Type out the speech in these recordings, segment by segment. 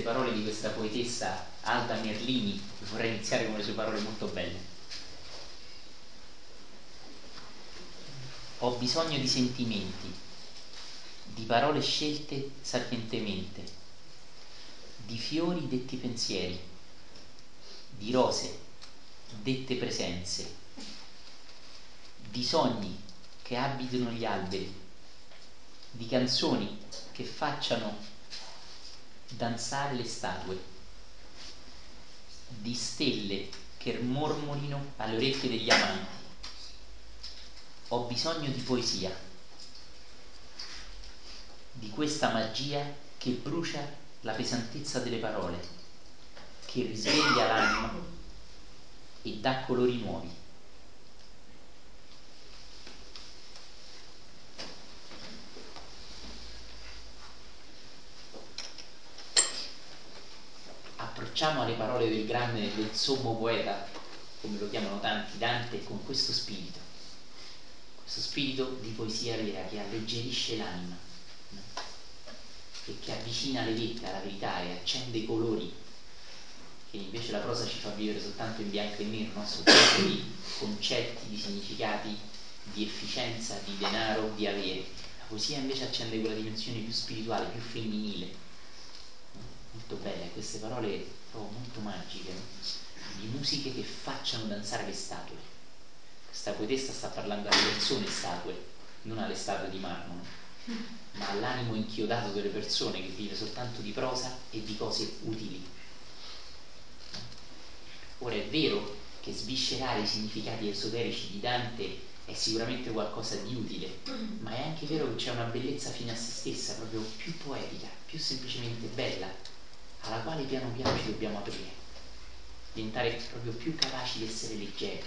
queste parole di questa poetessa Alda Merlini, vorrei iniziare con le sue parole molto belle. Ho bisogno di sentimenti, di parole scelte sapientemente, di fiori detti pensieri, di rose dette presenze, di sogni che abitano gli alberi, di canzoni che facciano danzare le statue, di stelle che mormorino alle orecchie degli amanti. Ho bisogno di poesia, di questa magia che brucia la pesantezza delle parole, che risveglia l'anima e dà colori nuovi. Approcciamo alle parole del grande, del sommo poeta, come lo chiamano tanti, Dante, con questo spirito, questo spirito di poesia vera che alleggerisce l'anima e che avvicina le vette alla verità e accende i colori che invece la prosa ci fa vivere soltanto in bianco e nero, no? soltanto di concetti, di significati, di efficienza, di denaro, di avere. La poesia invece accende quella dimensione più spirituale, più femminile. Molto belle, queste parole oh, molto magiche, di musiche che facciano danzare le statue. Questa poetessa sta parlando alle persone statue, non alle statue di marmo, ma all'animo inchiodato delle persone che vive soltanto di prosa e di cose utili. Ora è vero che sviscerare i significati esoterici di Dante è sicuramente qualcosa di utile, ma è anche vero che c'è una bellezza fine a se stessa, proprio più poetica, più semplicemente bella, alla quale piano piano ci dobbiamo aprire, diventare proprio più capaci di essere leggeri,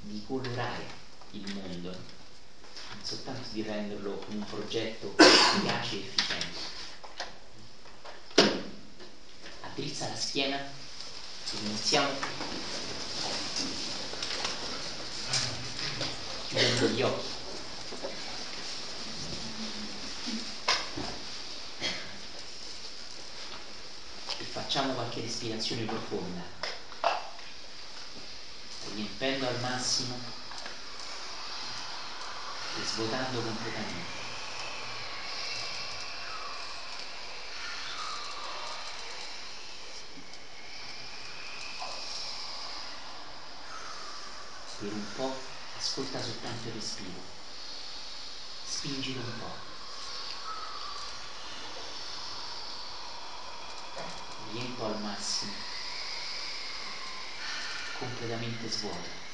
di colorare il mondo, non soltanto di renderlo un progetto efficace e efficiente. Addrizza la schiena iniziamo chiudendo gli occhi e respirazione profonda riempendo al massimo e svuotando completamente per un po', ascolta soltanto il respiro. Spingilo un po'. Riempo al massimo. Completamente svuoto.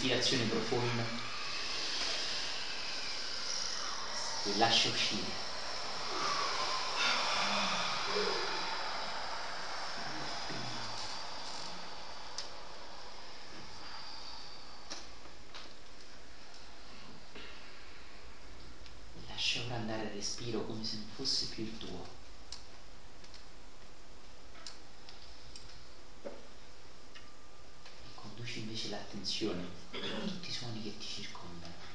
Un'ultima ispirazione profonda e lascia uscire. Lascia ora andare il respiro come se non fosse più il tuo. invece l'attenzione a tutti i suoni che ti circondano.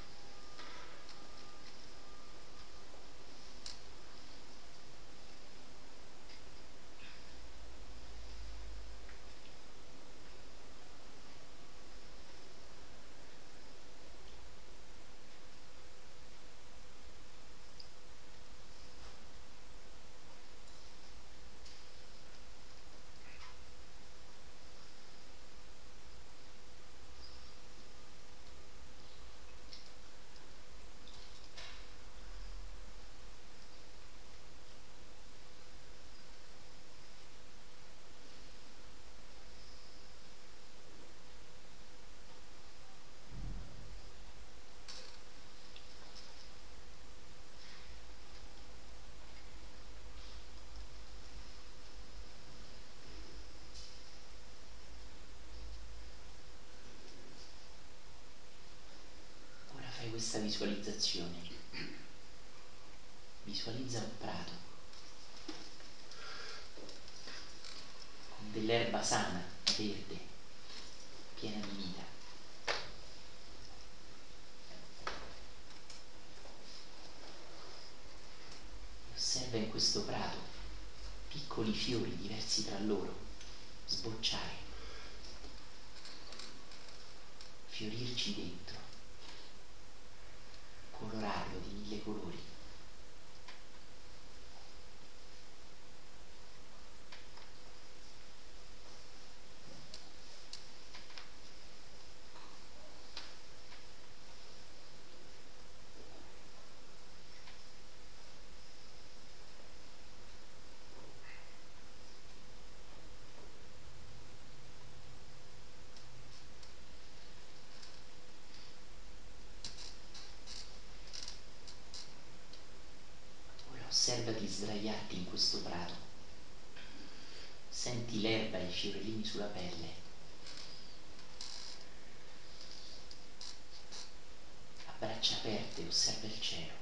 Visualizzazione. Visualizza un prato con dell'erba sana, verde, piena di vita. Osserva in questo prato piccoli fiori diversi tra loro sbocciare, fiorirci dentro, colorarlo di mille colori. osservati sdraiarti in questo prato. Senti l'erba e i fiorellini sulla pelle. A braccia aperte osserva il cielo,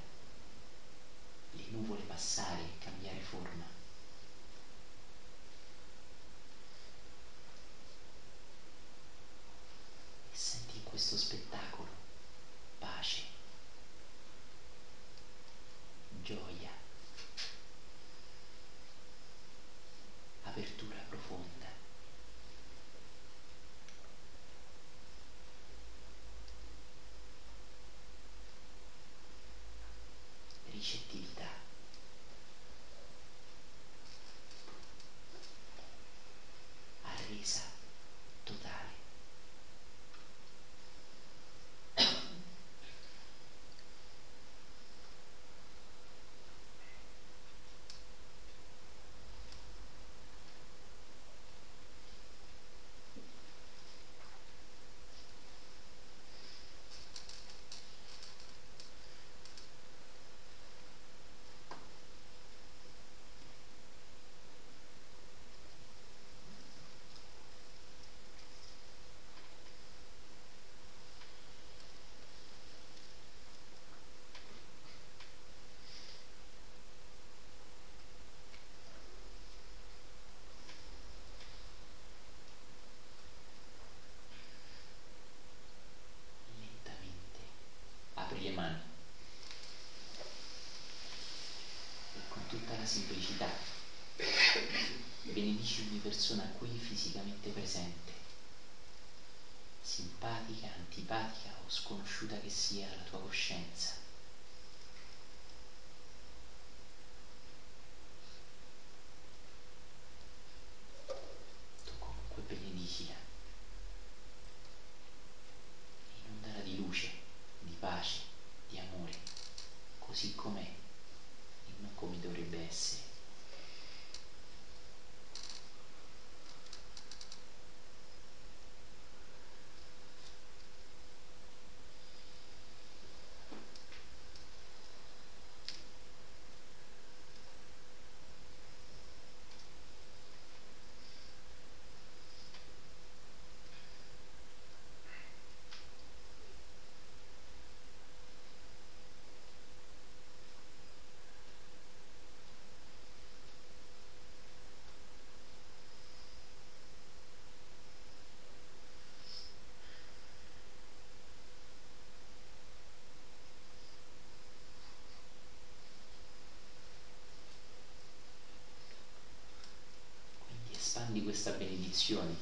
benedizione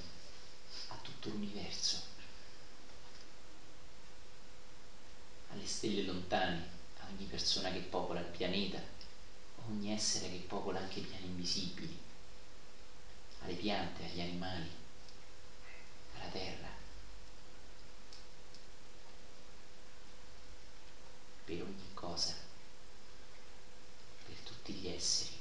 a tutto l'universo, alle stelle lontane, a ogni persona che popola il pianeta, a ogni essere che popola anche i piani invisibili, alle piante, agli animali, alla terra, per ogni cosa, per tutti gli esseri.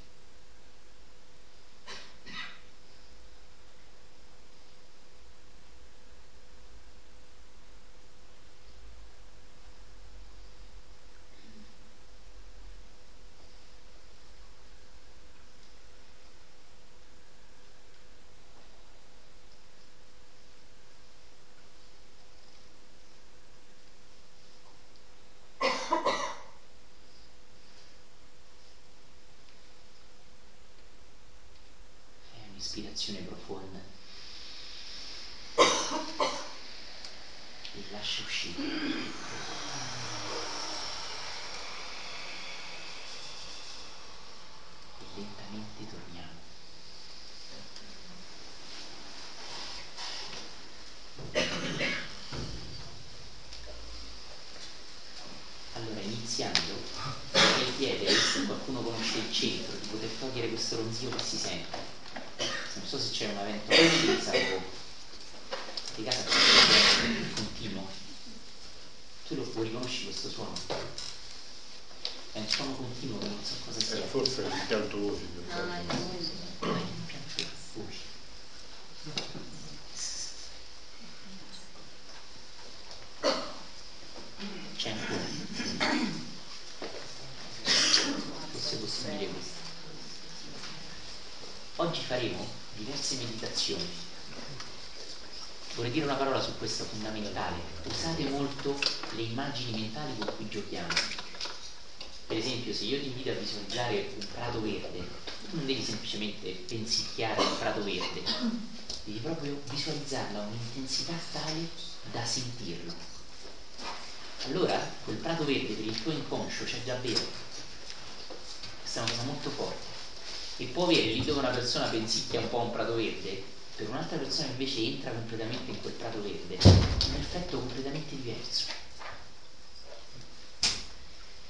Invece entra completamente in quel prato verde, un effetto completamente diverso.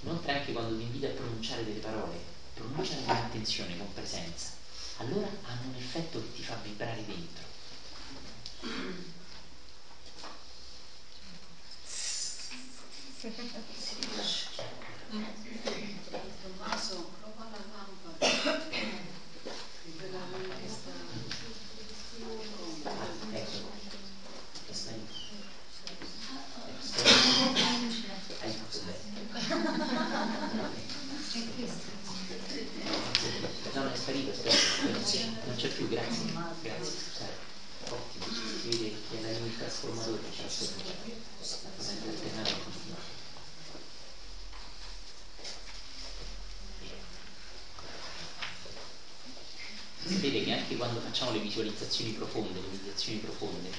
Inoltre anche quando ti invito a pronunciare delle parole, pronunciale con attenzione, con presenza, allora hanno un effetto che ti fa vibrare dentro. Tommaso, prova la lampada. c'è più, grazie. Grazie, scusate. Ottimo, si vede che è la linea trasformatore c'è la corrente alternata continua. Sapete che anche quando facciamo le visualizzazioni profonde, le meditazioni profonde,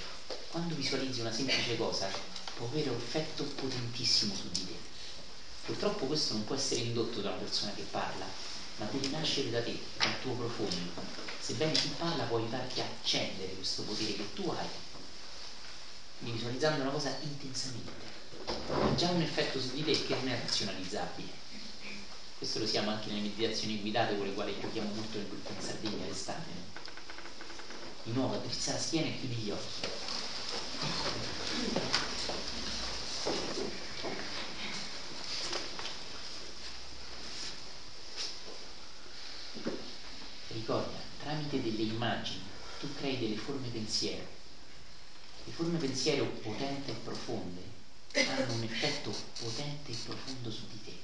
quando visualizzi una semplice cosa può avere un effetto potentissimo su di te. Purtroppo questo non può essere indotto da una persona che parla, ma deve nascere da te, dal tuo profondo sebbene chi parla può aiutarti a accendere questo potere che tu hai, visualizzando una cosa intensamente, ha già un effetto su di te che non è razionalizzabile. Questo lo siamo anche nelle meditazioni guidate con le quali giochiamo molto in Sardegna l'estate. Di nuovo, addrizza la schiena e chiudi gli occhi. Ricorda, tramite delle immagini tu crei delle forme pensiero. Le forme pensiero potenti e profonde hanno un effetto potente e profondo su di te.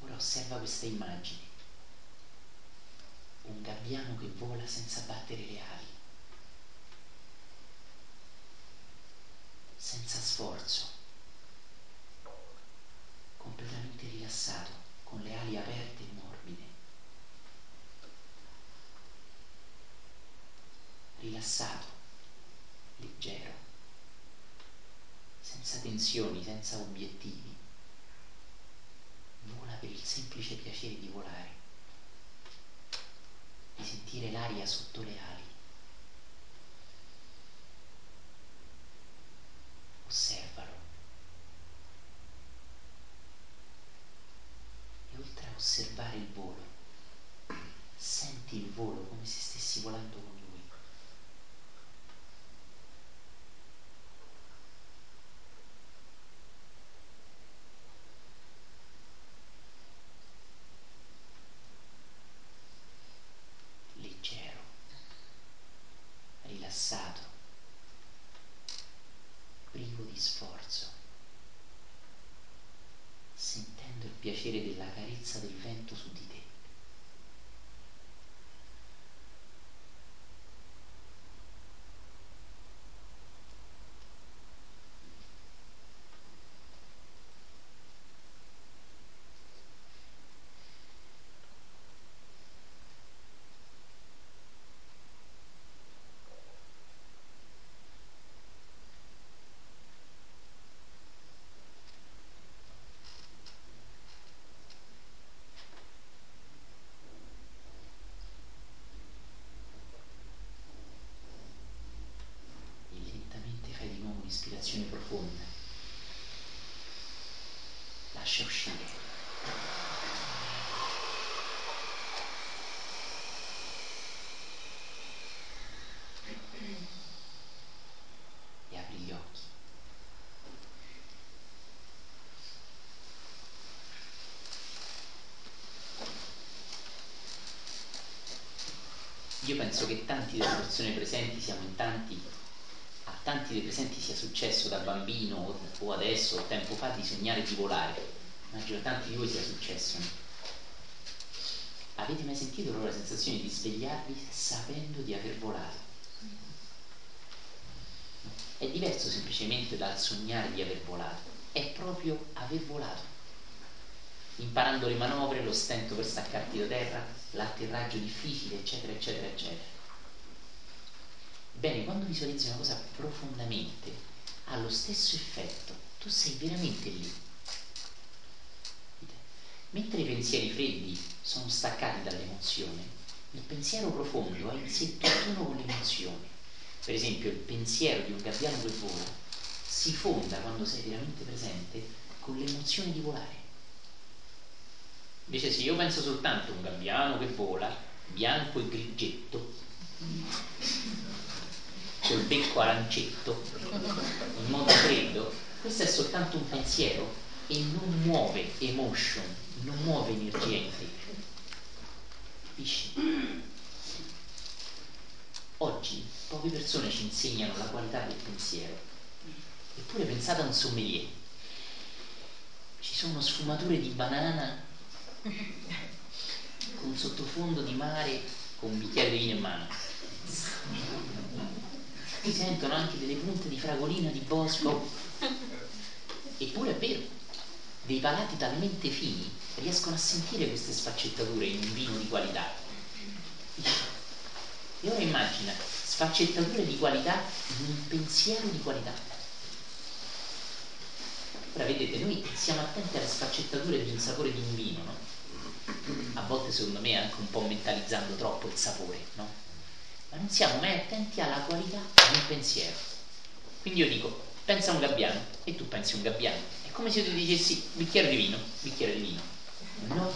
Ora osserva questa immagine. Un gabbiano che vola senza battere le ali, senza sforzo completamente rilassato, con le ali aperte e morbide. Rilassato, leggero, senza tensioni, senza obiettivi. Vola per il semplice piacere di volare, di sentire l'aria sotto le ali. Osservalo. osservare il volo. Senti il volo come se stessi volando con lui. Leggero, rilassato, privo di sforzo sentendo il piacere della carezza del vento su di te. io penso che tanti delle persone presenti siamo in tanti, a tanti dei presenti sia successo da bambino o adesso o tempo fa di sognare di volare. Immagino tanti di voi sia successo. Avete mai sentito la sensazione di svegliarvi sapendo di aver volato? È diverso semplicemente dal sognare di aver volato, è proprio aver volato, imparando le manovre, lo stento per staccarti da terra, l'atterraggio difficile, eccetera, eccetera, eccetera. Bene, quando visualizzi una cosa profondamente, ha lo stesso effetto, tu sei veramente lì. Mentre i pensieri freddi sono staccati dall'emozione, il pensiero profondo è in sé tutt'uno con l'emozione per esempio il pensiero di un gabbiano che vola si fonda quando sei veramente presente con l'emozione di volare. Invece se io penso soltanto a un gabbiano che vola, bianco e grigetto, col becco arancetto, in modo freddo, questo è soltanto un pensiero e non muove emotion, non muove energia in te. Capisci? Oggi poche persone ci insegnano la qualità del pensiero. Eppure pensate a un sommelier. Ci sono sfumature di banana con sottofondo di mare con un bicchiere di vino in mano. Si sentono anche delle punte di fragolina di bosco. Eppure è vero, dei palati talmente fini riescono a sentire queste sfaccettature in un vino di qualità. E ora immagina sfaccettature di qualità in un pensiero di qualità. Ora vedete, noi siamo attenti alle sfaccettature di un sapore di un vino, no? A volte secondo me anche un po' mentalizzando troppo il sapore, no? Ma non siamo mai attenti alla qualità un pensiero. Quindi io dico, pensa a un gabbiano e tu pensi a un gabbiano. È come se ti dicessi bicchiere di vino, bicchiere di vino. No,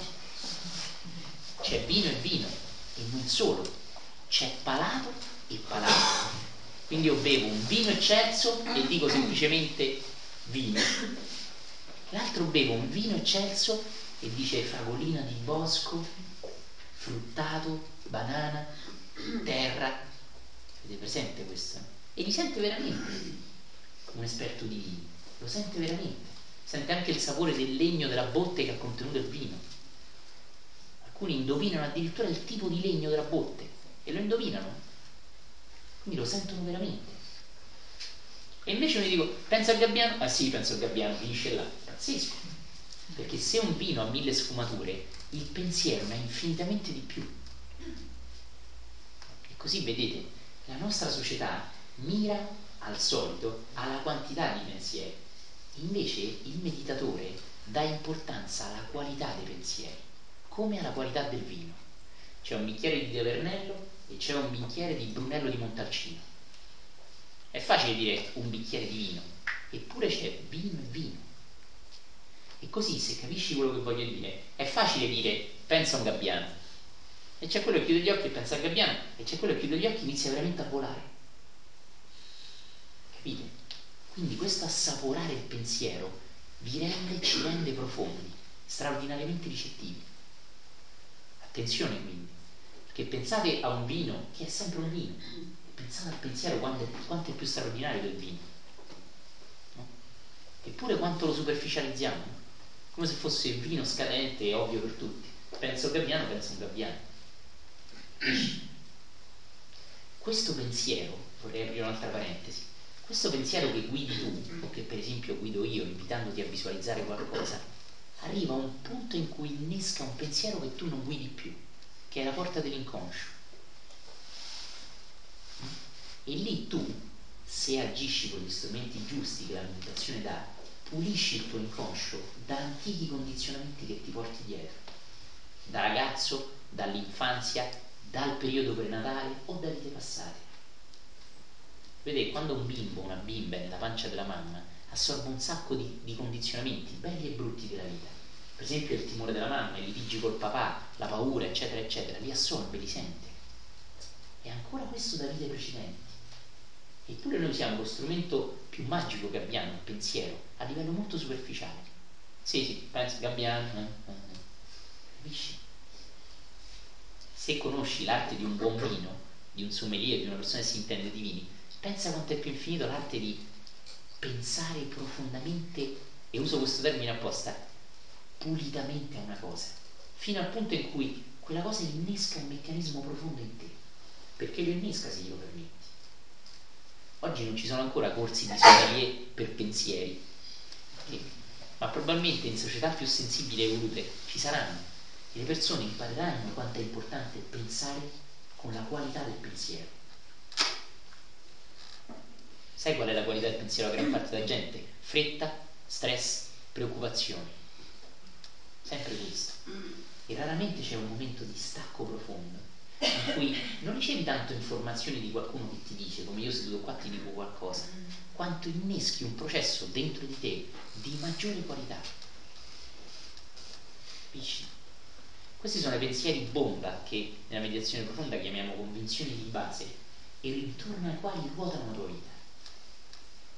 c'è vino e vino e non solo, c'è palato il palato. Quindi io bevo un vino eccelso e dico semplicemente vino. L'altro bevo un vino eccelso e dice fragolina di bosco, fruttato, banana, terra. Avete presente questo? E li sente veramente un esperto di vino, lo sente veramente. Sente anche il sapore del legno della botte che ha contenuto il vino. Alcuni indovinano addirittura il tipo di legno della botte e lo indovinano quindi lo sentono veramente. E invece mi dico, pensa al gabbiano? Ah sì, penso al gabbiano, finisce là. Pazzesco. Perché se un vino ha mille sfumature, il pensiero ne ha infinitamente di più. E così vedete, la nostra società mira al solito alla quantità di pensieri. Invece il meditatore dà importanza alla qualità dei pensieri, come alla qualità del vino. C'è un bicchiere di Tavernello e c'è un bicchiere di Brunello di Montalcino. È facile dire un bicchiere di vino, eppure c'è vino e vino. E così, se capisci quello che voglio dire, è facile dire pensa a un gabbiano. E c'è quello che chiude gli occhi e pensa al gabbiano, e c'è quello che chiude gli occhi e inizia veramente a volare. Capite? Quindi questo assaporare il pensiero vi rende, ci rende profondi, straordinariamente ricettivi. Attenzione quindi, che pensate a un vino che è sempre un vino, pensate al pensiero quanto è, quanto è più straordinario del vino. No? Eppure quanto lo superficializziamo, come se fosse vino scadente e ovvio per tutti. Penso gabbiano, penso un gabbiano. Questo pensiero, vorrei aprire un'altra parentesi, questo pensiero che guidi tu, o che per esempio guido io invitandoti a visualizzare qualcosa, arriva a un punto in cui innesca un pensiero che tu non guidi più che è la porta dell'inconscio. E lì tu, se agisci con gli strumenti giusti che la meditazione dà, pulisci il tuo inconscio da antichi condizionamenti che ti porti dietro, da ragazzo, dall'infanzia, dal periodo prenatale o da vite passate. Vedete, quando un bimbo, una bimba è nella pancia della mamma, assorbe un sacco di, di condizionamenti belli e brutti della vita per esempio il timore della mamma, i litigi col papà, la paura, eccetera, eccetera, li assorbe, li sente. E ancora questo da vite precedenti. Eppure noi siamo lo strumento più magico che abbiamo, il pensiero, a livello molto superficiale. Sì, sì, penso Gabbiano, capisci? Se conosci l'arte di un buon vino, di un sommelier, di una persona che si intende di vini, pensa quanto è più infinito l'arte di pensare profondamente, e uso questo termine apposta, pulitamente a una cosa, fino al punto in cui quella cosa innesca un meccanismo profondo in te, perché lo innesca se glielo permetti. Oggi non ci sono ancora corsi di sommelier per pensieri, ma probabilmente in società più sensibili e evolute ci saranno e le persone impareranno quanto è importante pensare con la qualità del pensiero. Sai qual è la qualità del pensiero a gran parte della gente? Fretta, stress, preoccupazioni. Sempre questo. E raramente c'è un momento di stacco profondo in cui non ricevi tanto informazioni di qualcuno che ti dice, come io seduto qua ti dico qualcosa, quanto inneschi un processo dentro di te di maggiore qualità. Capisci? Questi sono i pensieri bomba che nella meditazione profonda chiamiamo convinzioni di base e intorno ai quali ruotano la tua vita.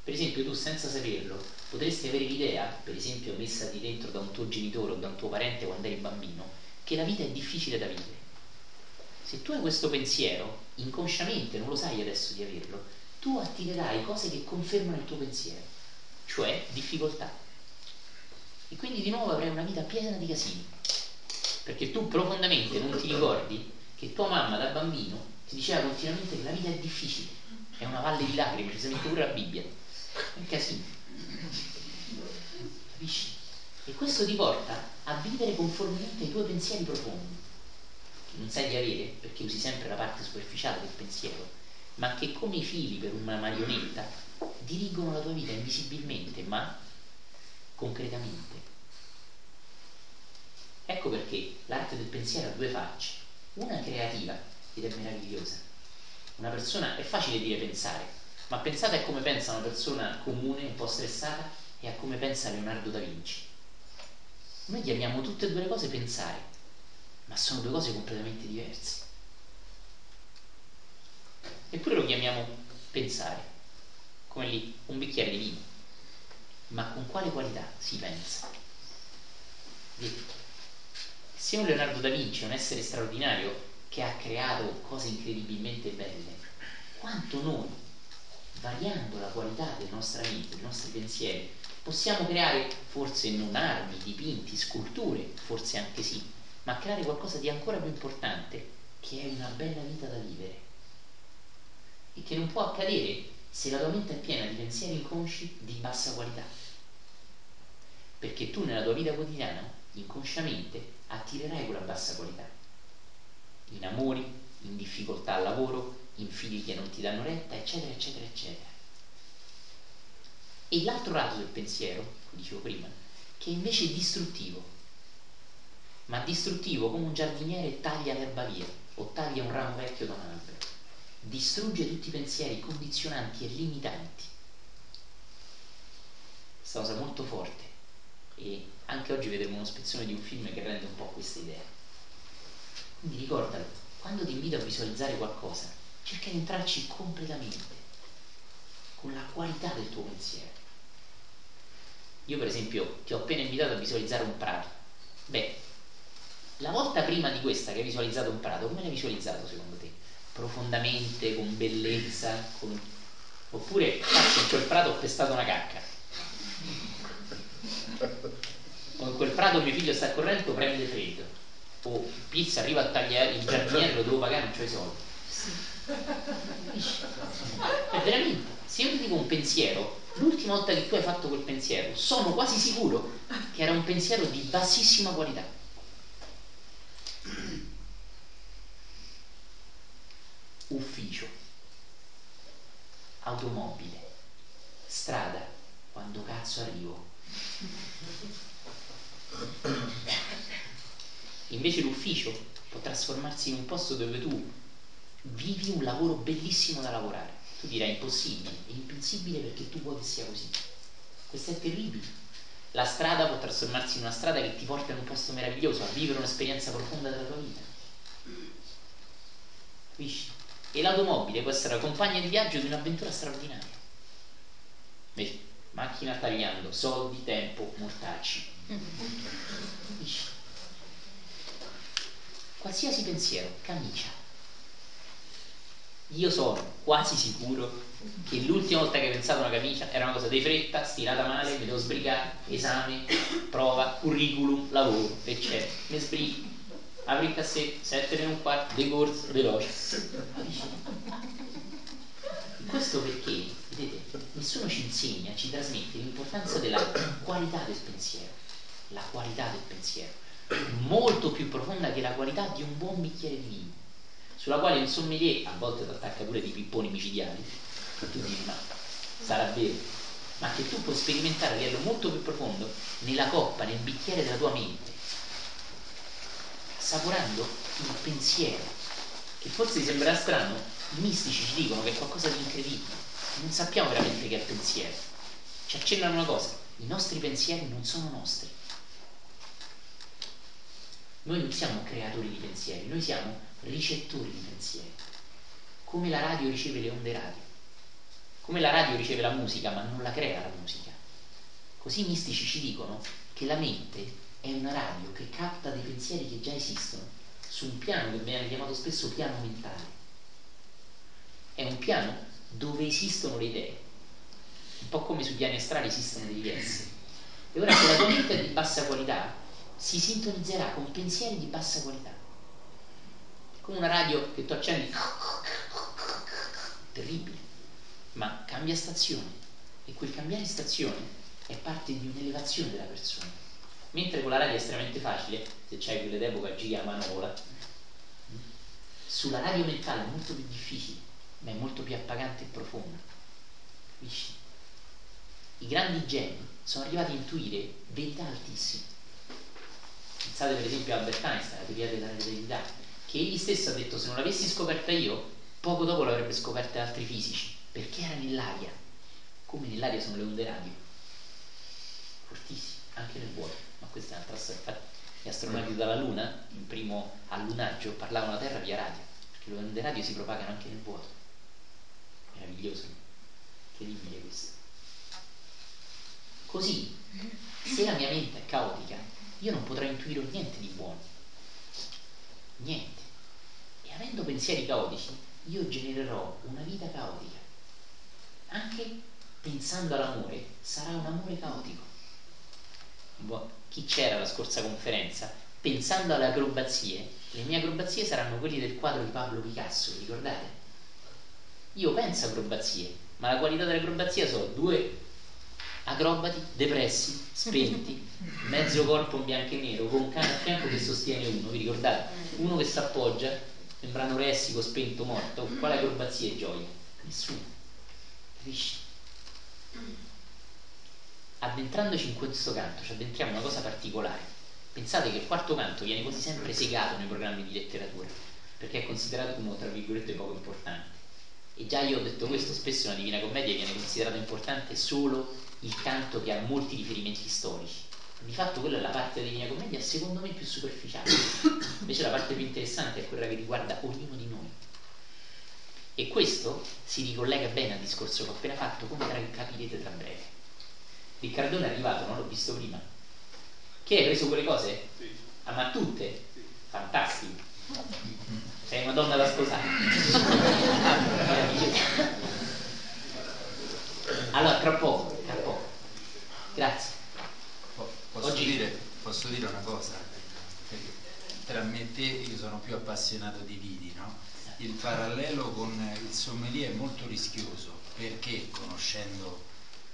Per esempio tu senza saperlo potresti avere l'idea, per esempio messa di dentro da un tuo genitore o da un tuo parente quando eri bambino, che la vita è difficile da vivere. Se tu hai questo pensiero, inconsciamente, non lo sai adesso di averlo, tu attirerai cose che confermano il tuo pensiero, cioè difficoltà. E quindi di nuovo avrai una vita piena di casini, perché tu profondamente non ti ricordi che tua mamma da bambino ti diceva continuamente che la vita è difficile, è una valle di lacrime, ci si mette pure la Bibbia, è un casino. Capisci? E questo ti porta a vivere conformemente ai tuoi pensieri profondi, che non sai di avere, perché usi sempre la parte superficiale del pensiero, ma che come i fili per una marionetta dirigono la tua vita invisibilmente, ma concretamente. Ecco perché l'arte del pensiero ha due facce, una creativa ed è meravigliosa. Una persona, è facile dire pensare, ma pensate a come pensa una persona comune, un po' stressata, e a come pensa Leonardo da Vinci. Noi chiamiamo tutte e due le cose pensare, ma sono due cose completamente diverse. Eppure lo chiamiamo pensare, come lì un bicchiere di vino. Ma con quale qualità si pensa? Se un Leonardo da Vinci è un essere straordinario che ha creato cose incredibilmente belle, quanto noi, variando la qualità della nostra mente, dei nostri pensieri, possiamo creare forse non armi, dipinti, sculture, forse anche sì, ma creare qualcosa di ancora più importante, che è una bella vita da vivere e che non può accadere se la tua mente è piena di pensieri inconsci di bassa qualità. Perché tu nella tua vita quotidiana, inconsciamente, attirerai quella bassa qualità. In amori, in difficoltà al lavoro, in figli che non ti danno retta, eccetera, eccetera, eccetera. E l'altro lato del pensiero, come dicevo prima, che invece è distruttivo, ma distruttivo come un giardiniere taglia l'erba via o taglia un ramo vecchio da un albero distrugge tutti i pensieri condizionanti e limitanti. Questa cosa molto forte e anche oggi vedremo uno spezzone di un film che rende un po' questa idea. Quindi ricordalo, quando ti invito a visualizzare qualcosa, cerca di entrarci completamente, con la qualità del tuo pensiero. Io per esempio ti ho appena invitato a visualizzare un prato. Beh, la volta prima di questa che hai visualizzato un prato, come l'hai visualizzato secondo te? Profondamente, con bellezza, con... oppure in quel prato ho pestato una cacca. O in quel prato mio figlio sta correndo, prende freddo. O pizza arriva a tagliare il giardiniere, lo devo pagare, non c'ho i soldi. È veramente, se io ti dico un pensiero, l'ultima volta che tu hai fatto quel pensiero, sono quasi sicuro che era un pensiero di bassissima qualità. Ufficio, automobile, strada, quando cazzo arrivo. Invece l'ufficio può trasformarsi in un posto dove tu vivi un lavoro bellissimo da lavorare. Tu dirai impossibile, è impensibile perché tu vuoi che sia così. Questo è terribile. La strada può trasformarsi in una strada che ti porta in un posto meraviglioso, a vivere un'esperienza profonda della tua vita. Capisci? E l'automobile può essere la compagna di viaggio di un'avventura straordinaria. Vedi, macchina tagliando, soldi, tempo, mortacci. qualsiasi pensiero, camicia. Io sono quasi sicuro che l'ultima volta che hai pensato a una camicia era una cosa di fretta, stirata male, mi devo sbrigare, esame, prova, curriculum, lavoro, eccetera. Mi sbrigo, apri il cassetto, sette meno un quarto, decorso, veloce. Questo perché, vedete, nessuno ci insegna, ci trasmette l'importanza della qualità del pensiero. La qualità del pensiero molto più profonda che la qualità di un buon bicchiere di vino, sulla quale un sommelier a volte ti attacca pure di pipponi micidiali, tu dici ma sarà vero, ma che tu puoi sperimentare a livello molto più profondo nella coppa, nel bicchiere della tua mente, assaporando il pensiero, che forse ti sembrerà strano, i mistici ci dicono che è qualcosa di incredibile, non sappiamo veramente che è pensiero, ci accennano una cosa, i nostri pensieri non sono nostri. Noi non siamo creatori di pensieri, noi siamo ricettori di pensieri, come la radio riceve le onde radio. Come la radio riceve la musica ma non la crea la musica, così i mistici ci dicono che la mente è una radio che capta dei pensieri che già esistono su un piano che viene chiamato spesso piano mentale. È un piano dove esistono le idee, un po' come sui piani astrali esistono degli esseri. E ora se la tua mente è di bassa qualità, si sintonizzerà con pensieri di bassa qualità. Come una radio che tu accendi, terribile ma cambia stazione e quel cambiare stazione è parte di un'elevazione della persona. Mentre con la radio è estremamente facile, se c'hai quelle d'epoca gira a manovola, sulla radio mentale è molto più difficile, ma è molto più appagante e profonda. Capisci? I grandi geni sono arrivati a intuire verità altissime. Pensate per esempio a Albert Einstein, la teoria della relatività, che egli stesso ha detto se non l'avessi scoperta io, poco dopo l'avrebbe scoperta altri fisici perché era nell'aria, come nell'aria sono le onde radio, fortissime, anche nel vuoto, questa è un'altra storia. Gli astronauti dalla Luna, il primo allunaggio, parlavano la Terra via radio, perché le onde radio si propagano anche nel vuoto. Meraviglioso, incredibile questo. Così, se la mia mente è caotica, io non potrò intuire niente di buono. Niente. E avendo pensieri caotici, io genererò una vita caotica anche pensando all'amore, sarà un amore caotico. Chi c'era alla scorsa conferenza, pensando alle acrobazie, le mie acrobazie saranno quelle del quadro di Pablo Picasso, ricordate? Io penso acrobazie, ma la qualità dell'acrobazia sono due acrobati depressi, spenti, mezzo corpo in bianco e nero, con un cane a fianco che sostiene uno, vi ricordate? Uno che si appoggia, sembra anoressico, spento, morto. Quale acrobazia e gioia? Nessuno. Capisci? Addentrandoci in questo canto, ci addentriamo in una cosa particolare. Pensate che il quarto canto viene quasi sempre segato nei programmi di letteratura, perché è considerato come, tra virgolette, poco importante. E già io ho detto questo, spesso nella Divina Commedia viene considerato importante solo il canto che ha molti riferimenti storici. Di fatto quella è la parte della Divina Commedia secondo me più superficiale. Invece la parte più interessante è quella che riguarda ognuno di noi e questo si ricollega bene al discorso che ho appena fatto, come capirete tra breve. Riccardone è arrivato, non l'ho visto prima. Che hai preso quelle cose? Sì. Ah, ma tutte? Fantastico. Sei una donna da sposare. allora, tra poco, tra poco. Grazie. Posso, Oggi... dire, posso dire una cosa? Tra me e te io sono più appassionato di vini, no? il parallelo con il sommelier è molto rischioso perché conoscendo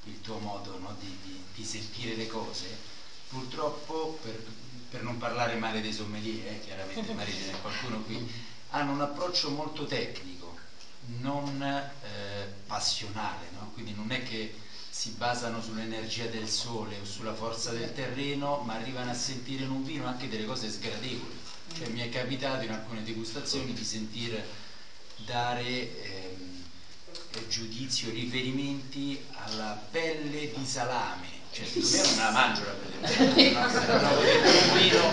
il tuo modo no, di, di, di, sentire le cose, purtroppo per, per, non parlare male dei sommelier, eh, chiaramente magari ce n'è qualcuno qui, hanno un approccio molto tecnico, non eh, passionale, no? quindi non è che si basano sull'energia del sole o sulla forza del terreno, ma arrivano a sentire in un vino anche delle cose sgradevoli cioè, mi è capitato in alcune degustazioni di sentire dare ehm, giudizio, riferimenti alla pelle di salame. Cioè, secondo me non la mangio la pelle di salame, no? un vino,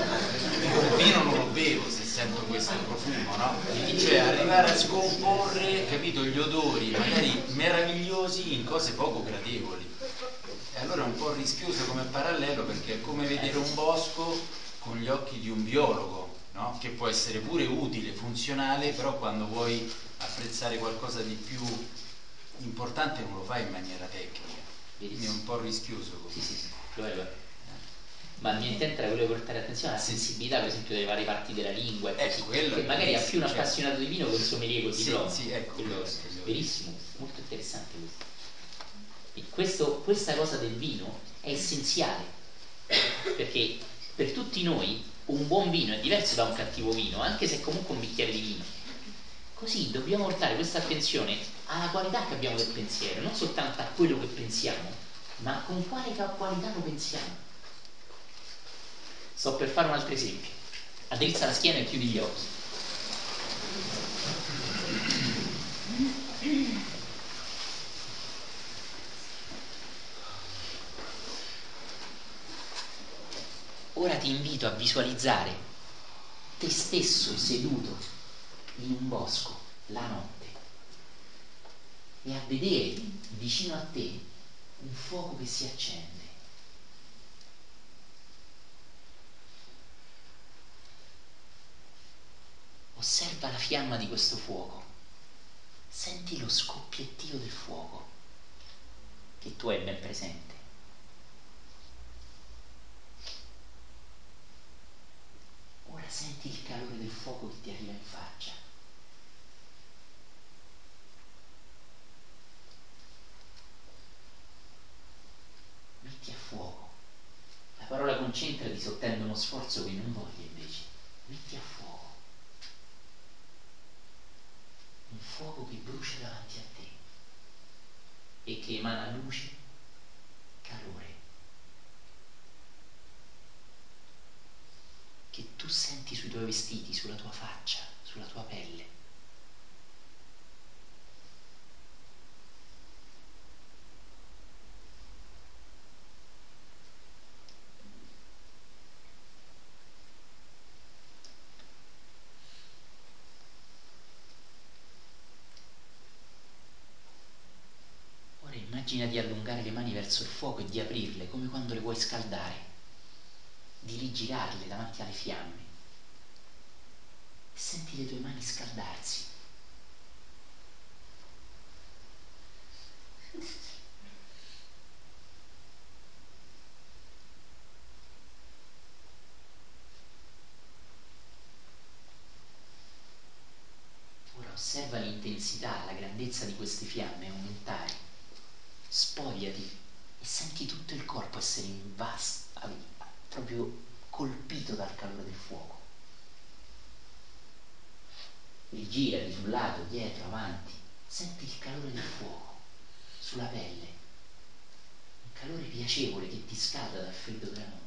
un vino non lo bevo se sento questo profumo, no? Cioè arrivare a scomporre, capito, gli odori magari meravigliosi in cose poco gradevoli. E allora è un po' rischioso come parallelo perché è come vedere un bosco con gli occhi di un biologo no? che può essere pure utile, funzionale, però quando vuoi apprezzare qualcosa di più importante non lo fai in maniera tecnica. Quindi è un po' rischioso comunque. Sì, sì, sì, lo è, lo è. Ma il mio intento era quello di portare attenzione alla sensibilità, per esempio, delle varie parti della lingua, e ecco, così, che magari ha più un certo. appassionato di vino che un sommelier con sì, diploma. Sì, ecco, quello, quello, verissimo, molto interessante questo. E questo, questa cosa del vino è essenziale, perché per tutti noi un buon vino è diverso da un cattivo vino, anche se è comunque un bicchiere di vino. Così dobbiamo portare questa attenzione alla qualità che abbiamo del pensiero, non soltanto a quello che pensiamo, ma con quale qualità lo pensiamo. Sto per fare un altro esempio. Addrizza la schiena e chiudi gli occhi. Ora ti invito a visualizzare te stesso seduto in un bosco la notte e a vedere vicino a te un fuoco che si accende. Osserva la fiamma di questo fuoco, senti lo scoppiettio del fuoco che tu hai ben presente. Ora senti il calore del fuoco che ti arriva in faccia. Metti a fuoco. La parola concentrati sottende uno sforzo che non voglio invece. Metti a fuoco. Un fuoco che brucia davanti a te e che emana luce, calore. che tu senti sui tuoi vestiti, sulla tua faccia, sulla tua pelle. Ora immagina di allungare le mani verso il fuoco e di aprirle come quando le vuoi scaldare di rigirarle davanti alle fiamme senti le tue mani scaldarsi. Ora osserva l'intensità, la grandezza di queste fiamme aumentare. Spogliati e senti tutto il corpo essere invasto, proprio colpito dal calore del fuoco. Rigirati sul lato, dietro, avanti, senti il calore del fuoco sulla pelle, un calore piacevole che ti scalda dal freddo della notte.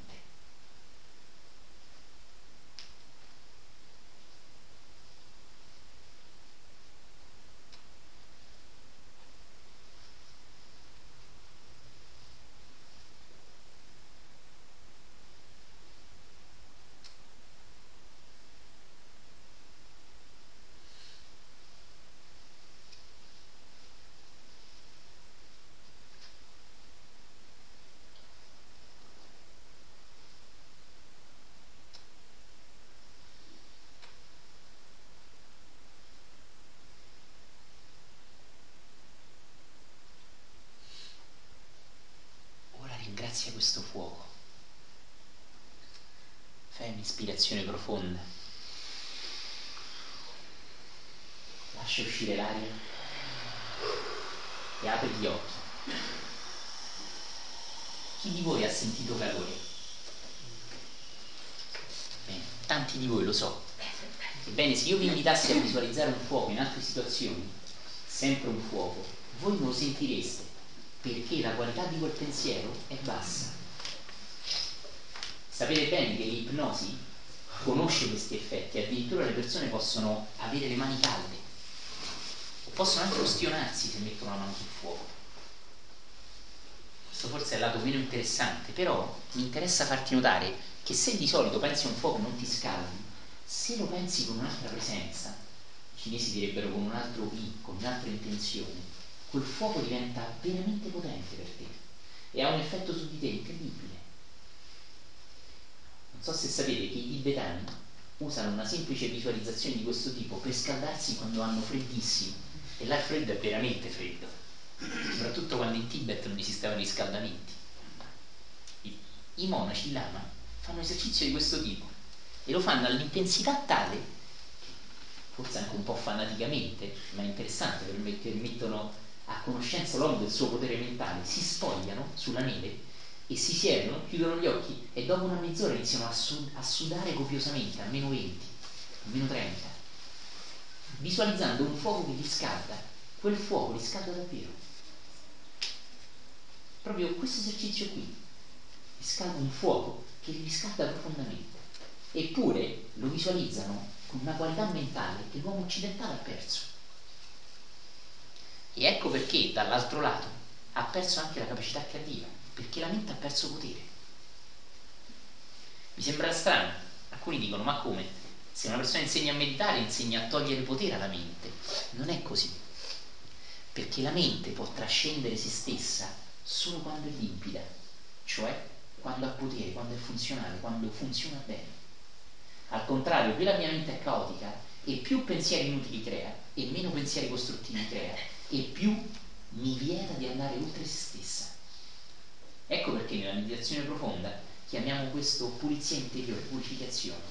ringrazia questo fuoco. Fai un'ispirazione profonda. Lascia uscire l'aria e apri gli occhi. Chi di voi ha sentito calore? Bene, tanti di voi lo so. Ebbene, se io vi invitassi a visualizzare un fuoco in altre situazioni, sempre un fuoco, voi non lo sentireste perché la qualità di quel pensiero è bassa. Sapete bene che l'ipnosi conosce questi effetti, addirittura le persone possono avere le mani calde, o possono anche ostionarsi se mettono la mano sul fuoco. Questo forse è il lato meno interessante, però mi interessa farti notare che se di solito pensi a un fuoco e non ti scaldi, se lo pensi con un'altra presenza, i cinesi direbbero con un altro I, con un'altra intenzione, quel fuoco diventa veramente potente per te e ha un effetto su di te incredibile. Non so se sapete che i tibetani usano una semplice visualizzazione di questo tipo per scaldarsi quando hanno freddissimo. E là il freddo è veramente freddo. Soprattutto quando in Tibet non esistevano riscaldamenti i, i monaci lama fanno esercizio di questo tipo e lo fanno all'intensità tale forse anche un po' fanaticamente ma interessante perché mettono a conoscenza l'uomo del suo potere mentale si spogliano sulla neve e si siedono, chiudono gli occhi e dopo una mezz'ora iniziano a, sud- a sudare copiosamente, a meno 20, a meno 30, visualizzando un fuoco che li scalda, quel fuoco li scalda davvero. Proprio questo esercizio qui, li scalda un fuoco che li scalda profondamente, eppure lo visualizzano con una qualità mentale che l'uomo occidentale ha perso. E ecco perché dall'altro lato ha perso anche la capacità creativa perché la mente ha perso potere. Mi sembra strano, alcuni dicono ma come? Se una persona insegna a meditare insegna a togliere potere alla mente. Non è così, perché la mente può trascendere se stessa solo quando è limpida, cioè quando ha potere, quando è funzionale, quando funziona bene. Al contrario, più la mia mente è caotica e più pensieri inutili crea e meno pensieri costruttivi crea e più mi vieta di andare oltre se stessa. Ecco perché nella meditazione profonda chiamiamo questo pulizia interiore, purificazione,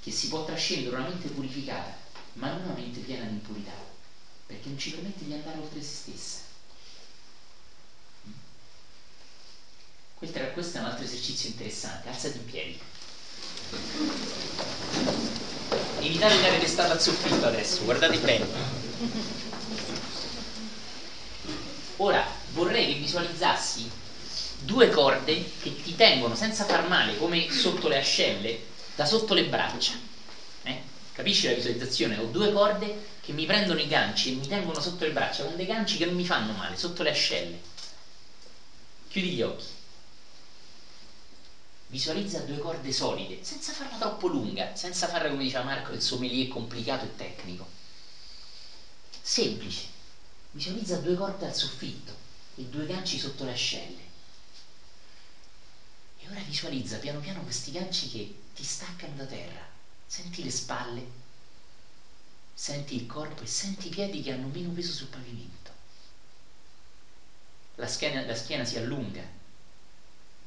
che si può trascendere una mente purificata, ma non una mente piena di impurità, perché non ci permette di andare oltre se stessa. Questo è un altro esercizio interessante, alzati in piedi. Evitate di dare testata al soffitto adesso, guardate bene. Ora vorrei che visualizzassi due corde che ti tengono senza far male, come sotto le ascelle, da sotto le braccia. Eh? Capisci la visualizzazione? Ho due corde che mi prendono i ganci e mi tengono sotto le braccia, con dei ganci che non mi fanno male, sotto le ascelle. Chiudi gli occhi. Visualizza due corde solide, senza farla troppo lunga, senza farla come diceva Marco, il sommelier complicato e tecnico. Semplice. Visualizza due corde al soffitto e due ganci sotto le ascelle. E ora visualizza piano piano questi ganci che ti staccano da terra. Senti le spalle, senti il corpo e senti i piedi che hanno meno peso sul pavimento. La schiena, la schiena si allunga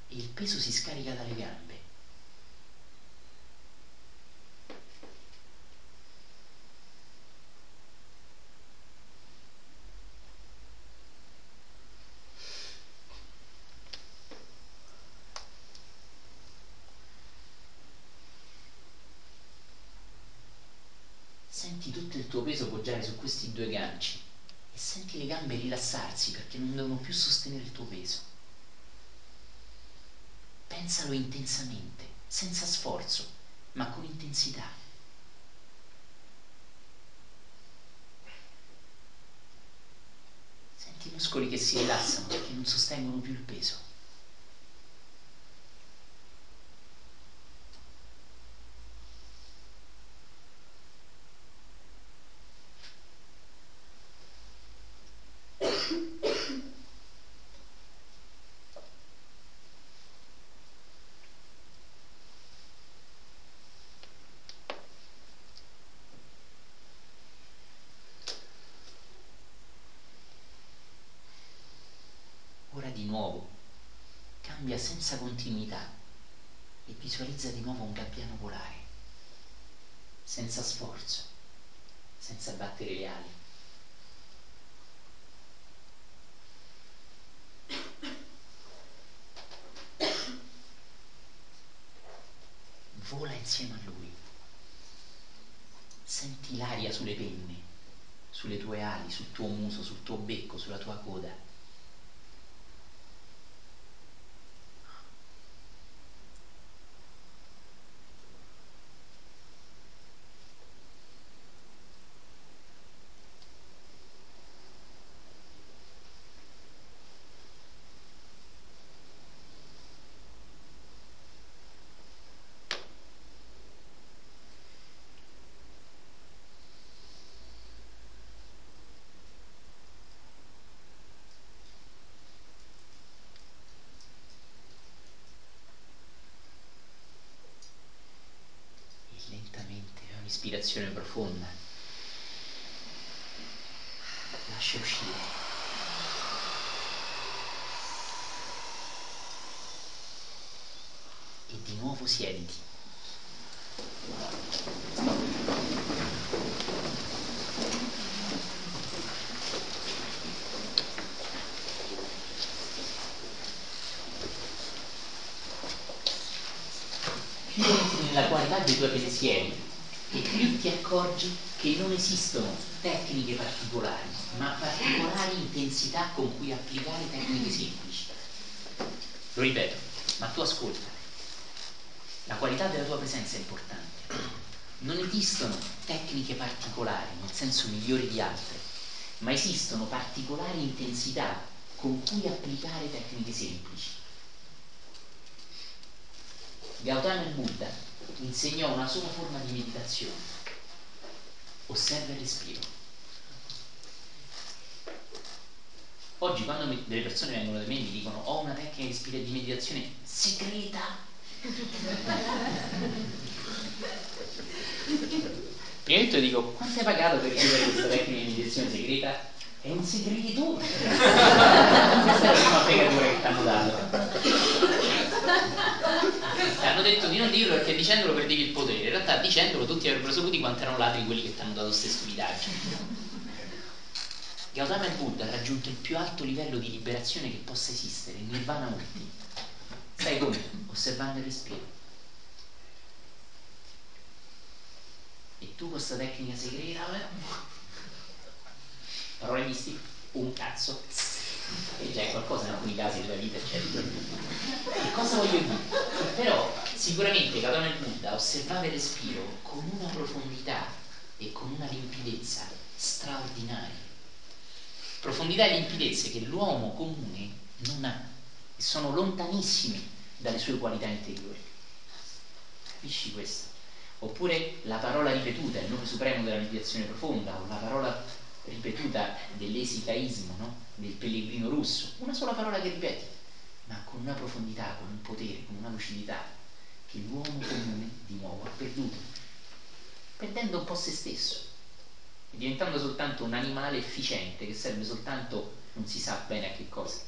e il peso si scarica dalle gambe. senti tutto il tuo peso poggiare su questi due ganci e senti le gambe rilassarsi perché non devono più sostenere il tuo peso. Pensalo intensamente, senza sforzo, ma con intensità. Senti i muscoli che si rilassano perché non sostengono più il peso. Senza continuità e visualizza di nuovo un gabbiano volare, senza sforzo, senza battere le ali. Vola insieme a lui. Senti l'aria sulle penne, sulle tue ali, sul tuo muso, sul tuo becco, sulla tua coda. Respirazione profonda. Lascia uscire. E di nuovo siediti. nella qualità dei tuoi pensieri e più ti accorgi che non esistono tecniche particolari, ma particolari intensità con cui applicare tecniche semplici. Lo ripeto, ma tu ascolta. La qualità della tua presenza è importante. Non esistono tecniche particolari, nel senso migliori di altre, ma esistono particolari intensità con cui applicare tecniche semplici. Gautama il Buddha insegnò una sola forma di meditazione. Osserva il respiro. Oggi quando mi, delle persone vengono da me e mi dicono ho una tecnica di meditazione segreta. Prima di tutto dico quanto hai pagato per ricevere questa tecnica di meditazione segreta? È un segreto. questa è la prima fregatura che ti hanno dato hanno detto di non dirlo perché dicendolo perdevi il potere, in realtà dicendolo tutti avrebbero saputo quanto erano ladri quelli che ti hanno dato queste stupidaggini. Gautama il Buddha ha raggiunto il più alto livello di liberazione che possa esistere, il nirvana ultimo. Sai come? Osservando il respiro. E tu questa tecnica segreta, eh? parole mistiche, un cazzo e già è qualcosa in alcuni casi della vita eccetera che cosa voglio dire? però sicuramente Gautama il Buddha osservava il respiro con una profondità e con una limpidezza straordinarie profondità e limpidezze che l'uomo comune non ha e sono lontanissime dalle sue qualità interiori capisci questo? oppure la parola ripetuta, il nome supremo della meditazione profonda o la parola ripetuta dell'esicaismo, no? Del pellegrino russo, una sola parola che ripeti, ma con una profondità, con un potere, con una lucidità che l'uomo comune di nuovo ha perduto, perdendo un po' se stesso e diventando soltanto un animale efficiente che serve soltanto non si sa bene a che cosa,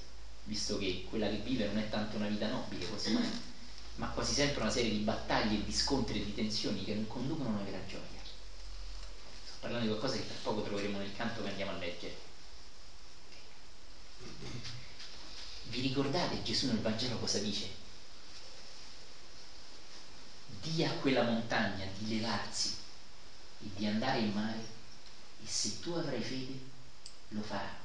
visto che quella che vive non è tanto una vita nobile quasi mai, ma quasi sempre una serie di battaglie, di scontri e di tensioni che non conducono a una vera gioia. Sto parlando di qualcosa che tra poco troveremo nel canto che andiamo a leggere. Vi ricordate Gesù nel Vangelo cosa dice? Dì a quella montagna di levarsi e di andare in mare e se tu avrai fede lo farà.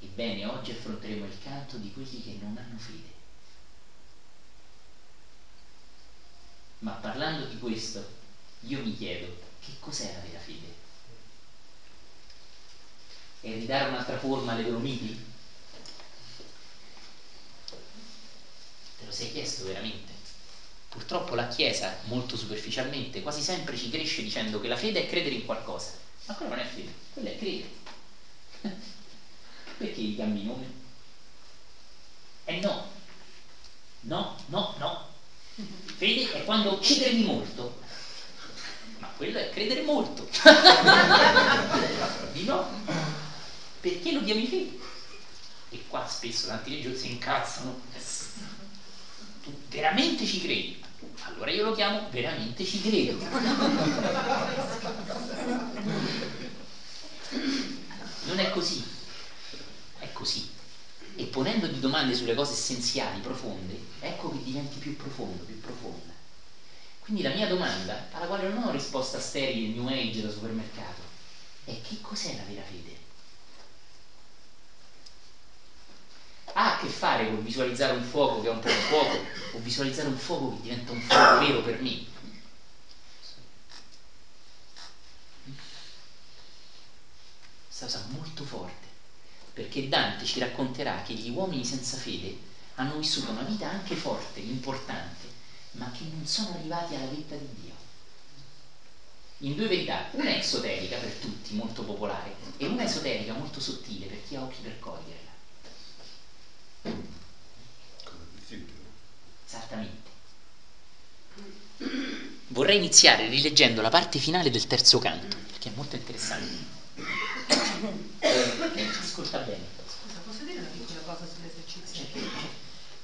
Ebbene, oggi affronteremo il canto di quelli che non hanno fede. Ma parlando di questo, io mi chiedo che cos'è la vera fede? E ridare un'altra forma alle Dolomiti? Te lo sei chiesto veramente? Purtroppo la Chiesa, molto superficialmente, quasi sempre ci cresce dicendo che la fede è credere in qualcosa. Ma quello non è fede, quello è credere. Perché gli cambi nome? Eh no. No, no, no. Fede è quando ci credi molto. Ma quello è credere molto. Di no perché lo chiami fede? E qua spesso tanti religiosi si incazzano. Tu veramente ci credi? Allora io lo chiamo veramente ci credo. Non è così. È così. E ponendoti domande sulle cose essenziali, profonde, ecco che diventi più profondo, più profonda. Quindi la mia domanda, alla quale non ho risposta sterile, new age da supermercato, è che cos'è la vera fede? Ha a che fare con visualizzare un fuoco che è un po' un fuoco o visualizzare un fuoco che diventa un fuoco vero per me. Questa cosa molto forte, perché Dante ci racconterà che gli uomini senza fede hanno vissuto una vita anche forte, importante, ma che non sono arrivati alla vetta di Dio. In due verità, una esoterica per tutti, molto popolare, e una esoterica molto sottile per chi ha occhi per coglierla. Esattamente. vorrei iniziare rileggendo la parte finale del terzo canto, perché è molto interessante. Ascolta bene. Scusa, posso dire una piccola cosa sull'esercizio?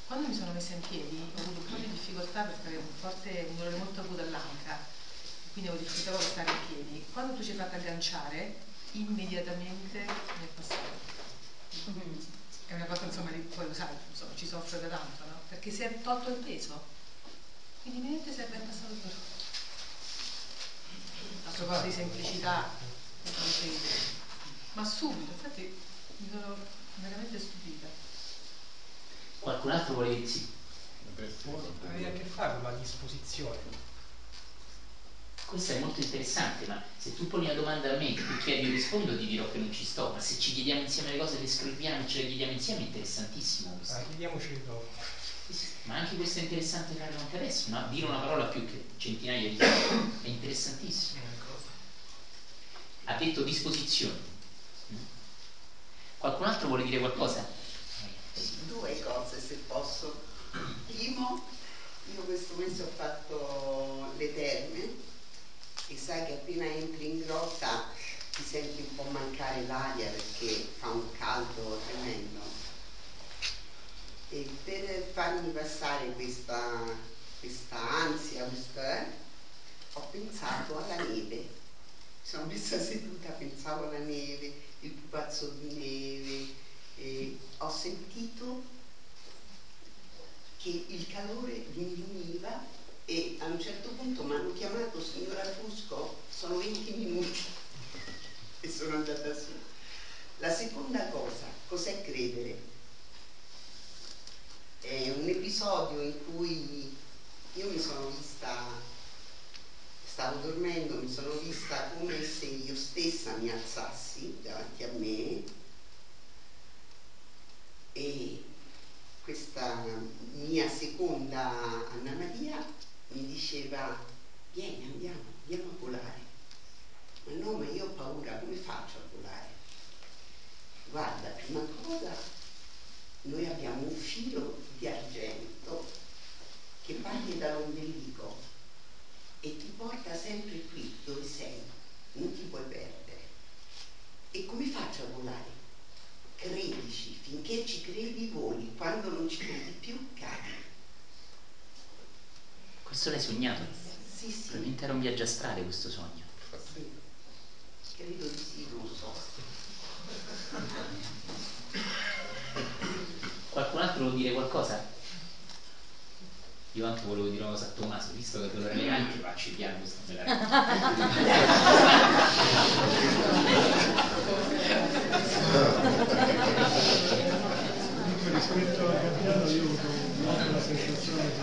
Quando mi sono messa in piedi ho avuto un po' di difficoltà perché avevo un forte, un dolore molto acuto all'anca, quindi avevo difficoltà a stare in piedi. Quando tu ci hai fatto agganciare, immediatamente mi è passato. È una cosa, insomma, di, poi lo sai, insomma, ci soffre da tanto, no? Perché si è tolto il peso. Quindi immediatamente si è ben passato il dolore. A proposito di semplicità, ma subito, infatti mi sono veramente stupita. Qualcun altro vuole dire sì? Aveva a che fare con la disposizione. Questo è molto interessante, ma se tu poni una domanda a me e chiedi io rispondo ti dirò che non ci sto, ma se ci chiediamo insieme le cose, le scriviamo e ce le chiediamo insieme è interessantissimo questo. Ah, chiediamoci dopo. Ma anche questo è interessante farlo anche adesso, no? dire una parola più che centinaia di anni è interessantissimo. Ha detto disposizione. Qualcun altro vuole dire qualcosa? Due cose se posso. Primo, io questo mese ho fatto le terme e sai che appena entri in grotta ti senti un po' mancare l'aria perché fa un caldo tremendo. E per farmi passare questa, questa ansia, questa, eh, ho pensato alla neve. Mi sono messa seduta, pensavo alla neve, il pupazzo di neve e ho sentito che il calore diminuiva e a un certo punto mi hanno chiamato signora Fusco, sono 20 minuti e sono andata su. La seconda cosa, cos'è credere? È un episodio in cui io mi sono vista stavo dormendo, mi sono vista come se io stessa mi alzassi davanti a me e questa mia seconda Anna Maria mi diceva vieni andiamo, andiamo a volare. Ma no, ma io ho paura, come faccio a volare? Guarda, prima cosa noi abbiamo un filo di argento che parte dall'ombelico e ti porta sempre qui dove sei, non ti puoi perdere. E come faccio a volare? Credici, finché ci credi voli, quando non ci credi più cadi. Questo l'hai sognato? Sì, sì. Probabilmente era un viaggio astrale questo sogno. Sì. Credo di sì, non lo so. Qualcun altro vuole dire qualcosa? Io anche volevo dire una cosa a Tommaso, visto che dolore alle anche, facci piano questa me la Comunque rispetto al Gabbiano io ho avuto la sensazione che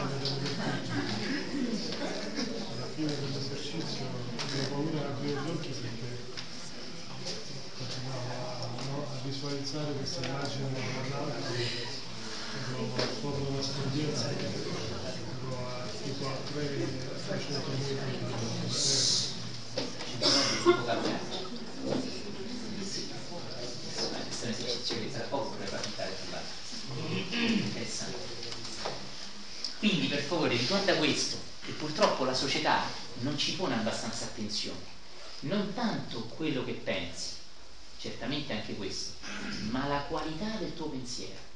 alla fine dell'esercizio avevo paura di aprire gli occhi perché continuavo a, no, a visualizzare questa immagine dell'alto ero al fondo della scogliera tipo a 300 metri Questa è un'esercizio che tra poco vorrei partire Interessante. Quindi per favore ricorda questo, che purtroppo la società non ci pone abbastanza attenzione. Non tanto quello che pensi, certamente anche questo, ma la qualità del tuo pensiero.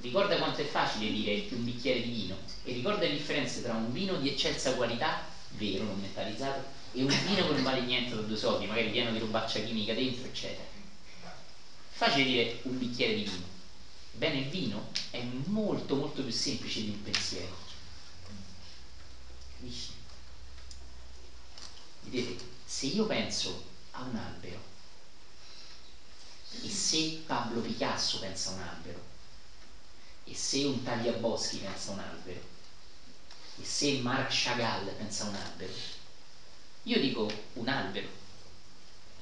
Ricorda quanto è facile dire un bicchiere di vino e ricorda le differenze tra un vino di eccelsa qualità, vero, non metallizzato, e un vino che non vale niente da due soldi, magari pieno di robaccia chimica dentro, eccetera. Facile dire un bicchiere di vino. Bene, il vino è molto molto più semplice di un pensiero. Capisci? Vedete, se io penso a un albero e se Pablo Picasso pensa a un albero, e se un tagliaboschi pensa a un albero, e se Marc Chagall pensa a un albero, io dico un albero,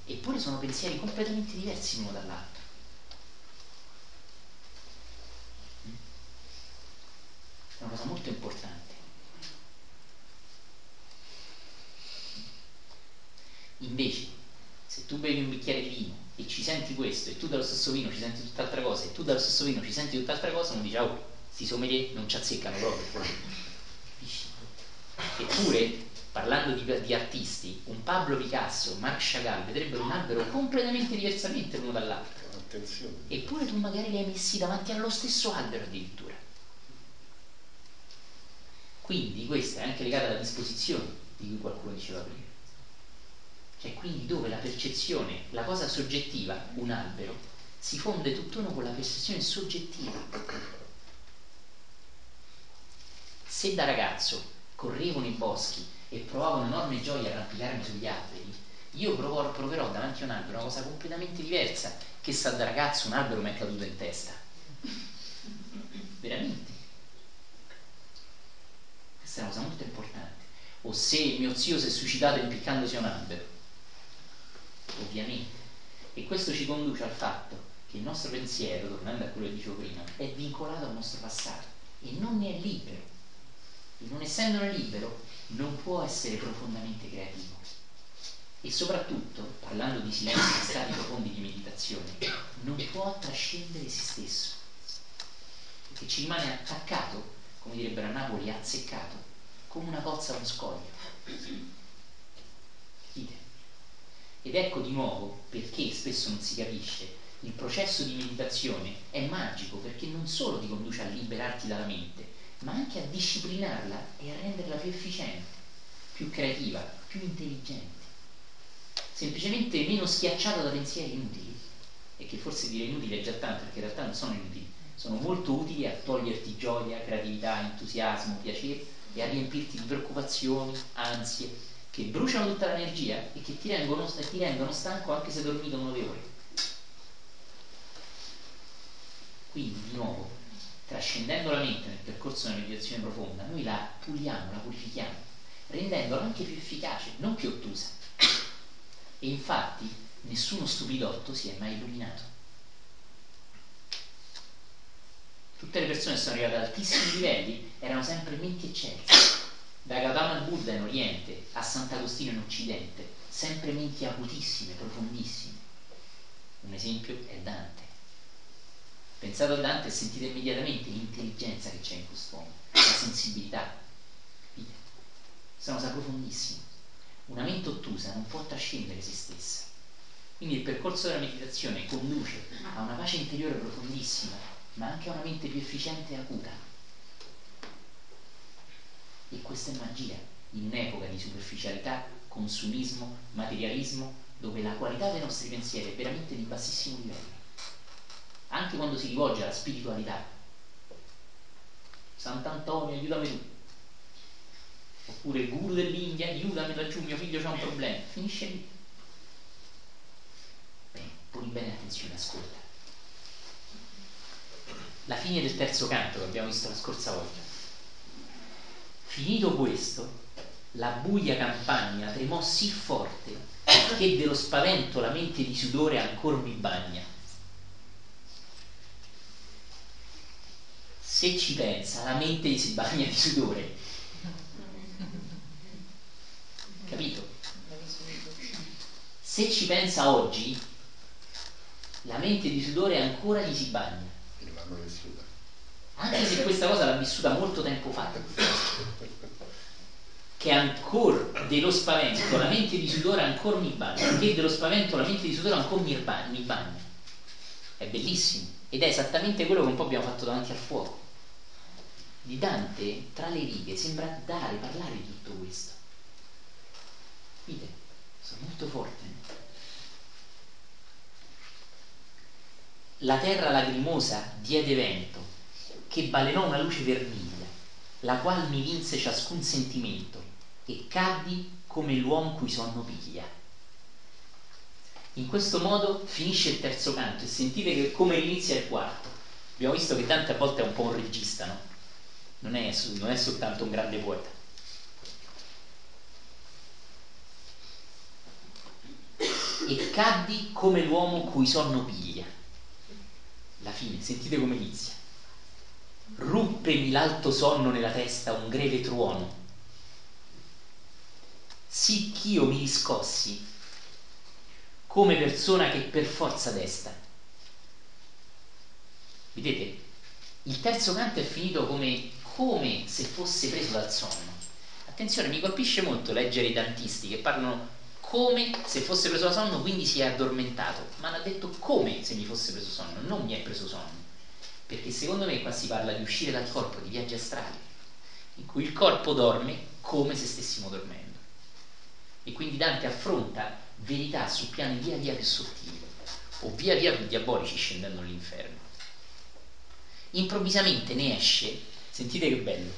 eppure sono pensieri completamente diversi l'uno dall'altro. È una cosa molto importante. Invece, se tu bevi un bicchiere di vino e ci senti questo, e tu dallo stesso vino ci senti tutt'altra cosa, e tu dallo stesso vino ci senti tutt'altra cosa, non dici, oh, sti sommelier non ci azzeccano proprio. Eppure parlando di, di, artisti, un Pablo Picasso, Marc Chagall vedrebbero un albero completamente diversamente l'uno dall'altro. Attenzione. Eppure tu magari li hai messi davanti allo stesso albero addirittura. Quindi questa è anche legata alla disposizione di cui qualcuno diceva prima. Cioè quindi dove la percezione, la cosa soggettiva, un albero, si fonde tutt'uno con la percezione soggettiva. Se da ragazzo correvo nei boschi e provavo un'enorme gioia a arrampicarmi sugli alberi, io provo, proverò davanti a un albero una cosa completamente diversa che sa da ragazzo un albero mi è caduto in testa. Veramente. Questa è una cosa molto importante. O se mio zio si è suicidato impiccandosi a un albero. Ovviamente. E questo ci conduce al fatto che il nostro pensiero, tornando a quello che dicevo prima, è vincolato al nostro passato e non ne è libero. E non essendone libero, non può essere profondamente creativo. E soprattutto, parlando di silenzi e stati profondi di meditazione, non può trascendere se stesso, perché ci rimane attaccato, come direbbero a Napoli, azzeccato, come una cozza a un scoglio. Ed ecco di nuovo perché spesso non si capisce. Il processo di meditazione è magico perché non solo ti conduce a liberarti dalla mente, ma anche a disciplinarla e a renderla più efficiente, più creativa, più intelligente, semplicemente meno schiacciata da pensieri inutili, e che forse dire inutili è già tanto perché in realtà non sono inutili, sono molto utili a toglierti gioia, creatività, entusiasmo, piacere e a riempirti di preoccupazioni, ansie, che bruciano tutta l'energia e che ti rendono, ti rendono stanco anche se hai dormito 9 ore. Quindi, di nuovo, trascendendo la mente nel percorso della meditazione profonda, noi la puliamo, la purifichiamo, rendendola anche più efficace, non più ottusa. E infatti nessuno stupidotto si è mai illuminato. Tutte le persone che sono arrivate ad altissimi livelli erano sempre menti eccelse. Da Gautama Buddha in Oriente a Sant'Agostino in Occidente, sempre menti acutissime, profondissime. Un esempio è Dante Pensate a Dante e sentite immediatamente l'intelligenza che c'è in quest'uomo, la sensibilità. Capite? Una cosa profondissima. Una mente ottusa non può trascendere se stessa. Quindi il percorso della meditazione conduce a una pace interiore profondissima, ma anche a una mente più efficiente e acuta. E questa è magia in un'epoca di superficialità, consumismo, materialismo, dove la qualità dei nostri pensieri è veramente di bassissimo livello anche quando si rivolge alla spiritualità. Sant'Antonio, aiutami tu. Oppure il guru dell'India, aiutami laggiù, mio figlio c'ha un problema. Finisce lì. Bene, poni bene attenzione, ascolta. La fine del terzo canto che abbiamo visto la scorsa volta. Finito questo, la buia campagna tremò sì forte che dello spavento la mente di sudore ancora mi bagna se ci pensa, la mente si bagna di sudore. Capito? Se ci pensa oggi, la mente di sudore ancora gli si bagna. Anche se questa cosa l'ha vissuta molto tempo fa. Che ancora dello spavento la mente di sudore ancora mi bagna. Che dello spavento la mente di sudore ancora mi bagna. È bellissimo. Ed è esattamente quello che un po' abbiamo fatto davanti al fuoco di Dante, tra le righe, sembra dare, parlare di tutto questo. Vite, sono molto forte. La terra lagrimosa diede vento, che balenò una luce vermiglia, la qual mi vinse ciascun sentimento, e caddi come l'uomo cui sonno piglia. In questo modo finisce il terzo canto e sentite che come inizia il quarto. Abbiamo visto che Dante a volte è un po' un regista, no? non è, non è soltanto un grande poeta. E caddi come l'uomo cui sonno piglia. La fine, sentite come inizia. Ruppemi l'alto sonno nella testa un greve truono, sì ch'io mi riscossi come persona che per forza desta. Vedete? Il terzo canto è finito come come se fosse preso dal sonno. Attenzione, mi colpisce molto leggere i dantisti che parlano come se fosse preso sonno, quindi si è addormentato, ma ha detto come se mi fosse preso sonno, non mi è preso sonno. Perché secondo me qua si parla di uscire dal corpo, di viaggi astrali, in cui il corpo dorme come se stessimo dormendo. E quindi Dante affronta verità su piani via via più sottili, o via via più diabolici scendendo all'inferno. Improvvisamente ne esce, sentite che bello,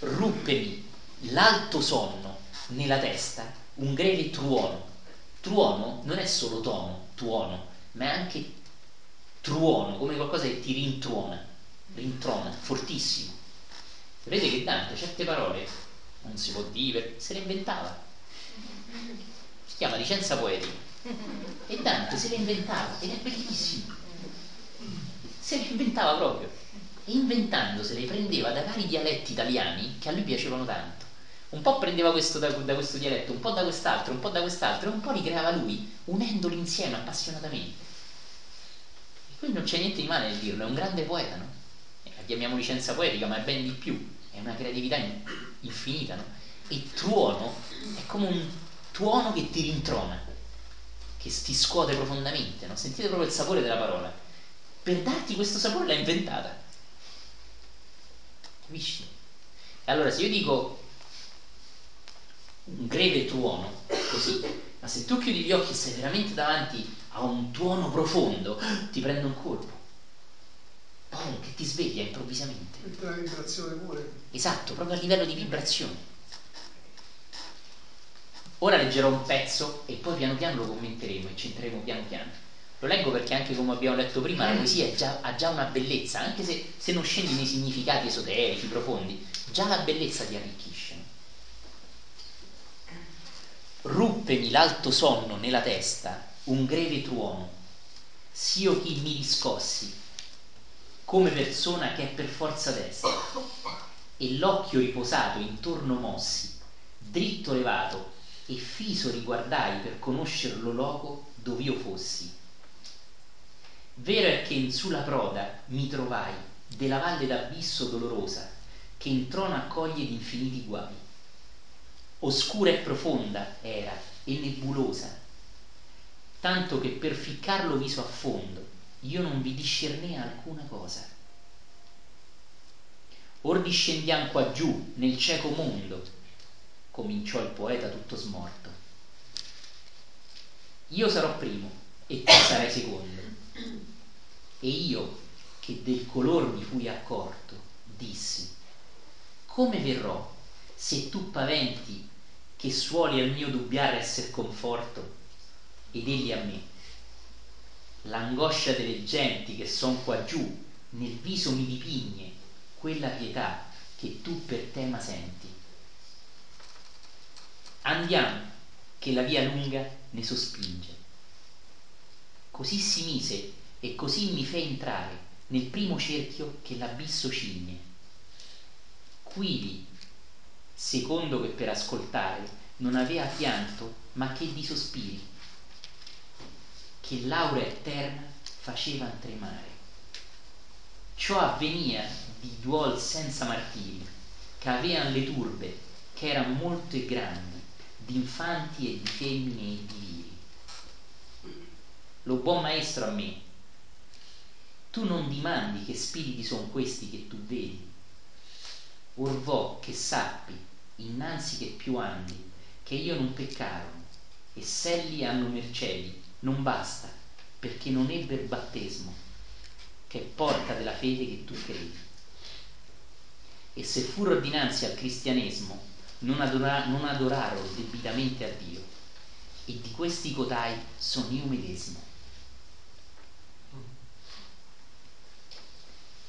ruppemi l'alto sonno nella testa un greve truono. Truono non è solo tono, tuono, ma è anche truono, come qualcosa che ti rintruona, rintrona, fortissimo. Vedete che Dante certe parole, non si può dire, se le inventava. Si chiama licenza poetica. E Dante se le inventava ed è bellissimo. Se le inventava proprio. Inventandosele prendeva da vari dialetti italiani che a lui piacevano tanto un po' prendeva questo da, da, questo dialetto, un po' da quest'altro, un po' da quest'altro, e un po' li creava lui, unendoli insieme appassionatamente. E qui non c'è niente di male nel dirlo, è un grande poeta, no? Eh, la chiamiamo licenza poetica, ma è ben di più, è una creatività infinita, no? E tuono è come un tuono che ti rintrona, che ti scuote profondamente, no? Sentite proprio il sapore della parola. Per darti questo sapore l'ha inventata. Capisci? E allora se io dico un greve tuono, così, ma se tu chiudi gli occhi e sei veramente davanti a un tuono profondo, ti prende un colpo. Boom, che ti sveglia improvvisamente. Mette la vibrazione pure. Esatto, proprio a livello di vibrazione. Ora leggerò un pezzo e poi piano piano lo commenteremo e ci entreremo piano piano. Lo leggo perché anche come abbiamo letto prima la poesia già, ha già una bellezza, anche se, se non scendi nei significati esoterici, profondi, già la bellezza ti arricchisce. ruppemi l'alto sonno nella testa un greve tuono s'io chi mi riscossi come persona che è per forza destra. E l'occhio riposato intorno mossi dritto levato e fiso riguardai per conoscer lo loco dov'io fossi. Vero è che in su la proda mi trovai della valle d'abisso dolorosa che in trono accoglie d'infiniti guai. Oscura e profonda era e nebulosa tanto che per ficcarlo viso a fondo io non vi discernei alcuna cosa. Or discendiam qua giù nel cieco mondo cominciò il poeta tutto smorto. Io sarò primo e tu sarai secondo. E io che del color mi fui accorto dissi come verrò se tu paventi che suoli al mio dubbiare esser conforto ed egli a me. L'angoscia delle genti che son qua giù nel viso mi dipigne quella pietà che tu per tema senti. Andiamo che la via lunga ne sospinge. Così si mise e così mi fe entrare nel primo cerchio che l'abisso cigne. Quivi secondo che per ascoltare non avea pianto ma che di sospiri che l'aura eterna facevan tremare. Ciò avvenia di duol senza martiri ch'avean le turbe ch'eran molto e grandi d'infanti e di femmine e di viri. Lo buon maestro a me tu non dimandi che spiriti son questi che tu vedi. Or vo che sappi innanzi che più andi che io non peccarono e s'elli hanno mercedi non basta perché non ebber battesmo che è porta della fede che tu credi. E se furono dinanzi al cristianesimo non, adora- non adorarono debitamente a Dio e di questi codai son io medesimo.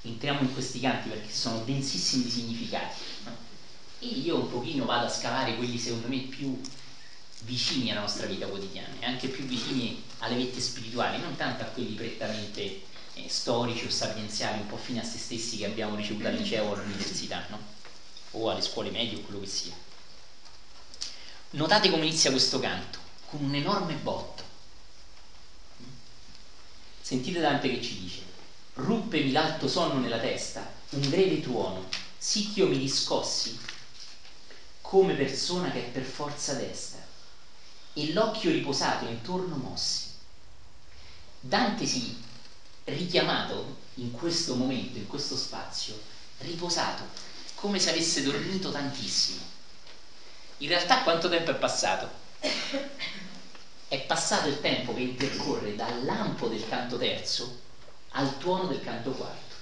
Entriamo in questi canti perché sono densissimi di significati e io un pochino vado a scavare quelli secondo me più vicini alla nostra vita quotidiana e anche più vicini alle vette spirituali, non tanto a quelli prettamente eh, storici o sapienziali, un po' fini a se stessi che abbiamo ricevuto al liceo o all'università, no? o alle scuole medie o quello che sia. Notate come inizia questo canto, con un enorme botto. Sentite Dante che ci dice, ruppemi l'alto sonno nella testa, un greve tuono, sì ch'io mi riscossi come persona che è per forza destra e l'occhio riposato intorno mossi. Dante si richiamato in questo momento, in questo spazio, riposato, come se avesse dormito tantissimo. In realtà quanto tempo è passato? È passato il tempo che intercorre dal lampo del canto terzo al tuono del canto quarto.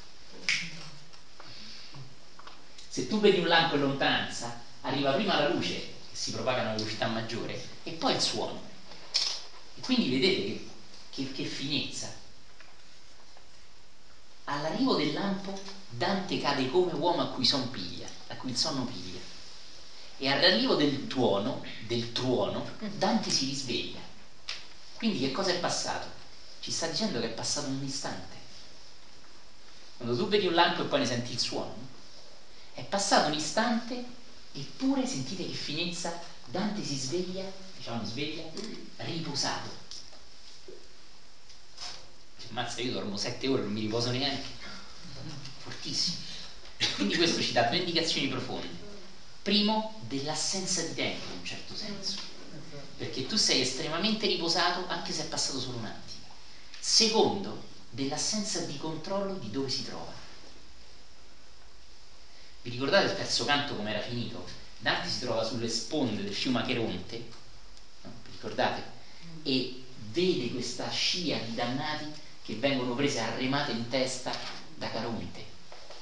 Se tu vedi un lampo in lontananza, arriva prima la luce, che si propaga a una velocità maggiore, e poi il suono. E quindi vedete che, che, che finezza. All'arrivo del lampo Dante cade come uomo a cui son piglia, a cui il sonno piglia. E all'arrivo del tuono, del tuono, Dante si risveglia. Quindi che cosa è passato? Ci sta dicendo che è passato un istante. Quando tu vedi un lampo e poi ne senti il suono, è passato un istante eppure sentite che finezza, Dante si sveglia, diciamo sveglia, riposato. Mazza, io dormo sette ore, non mi riposo neanche fortissimo. Quindi questo ci dà due indicazioni profonde. Primo, dell'assenza di tempo in un certo senso, perché tu sei estremamente riposato anche se è passato solo un attimo. Secondo, dell'assenza di controllo di dove si trova. Vi ricordate il terzo canto come era finito? Dante si trova sulle sponde del fiume Acheronte, ricordate? E vede questa scia di dannati che vengono prese a in testa da Caronte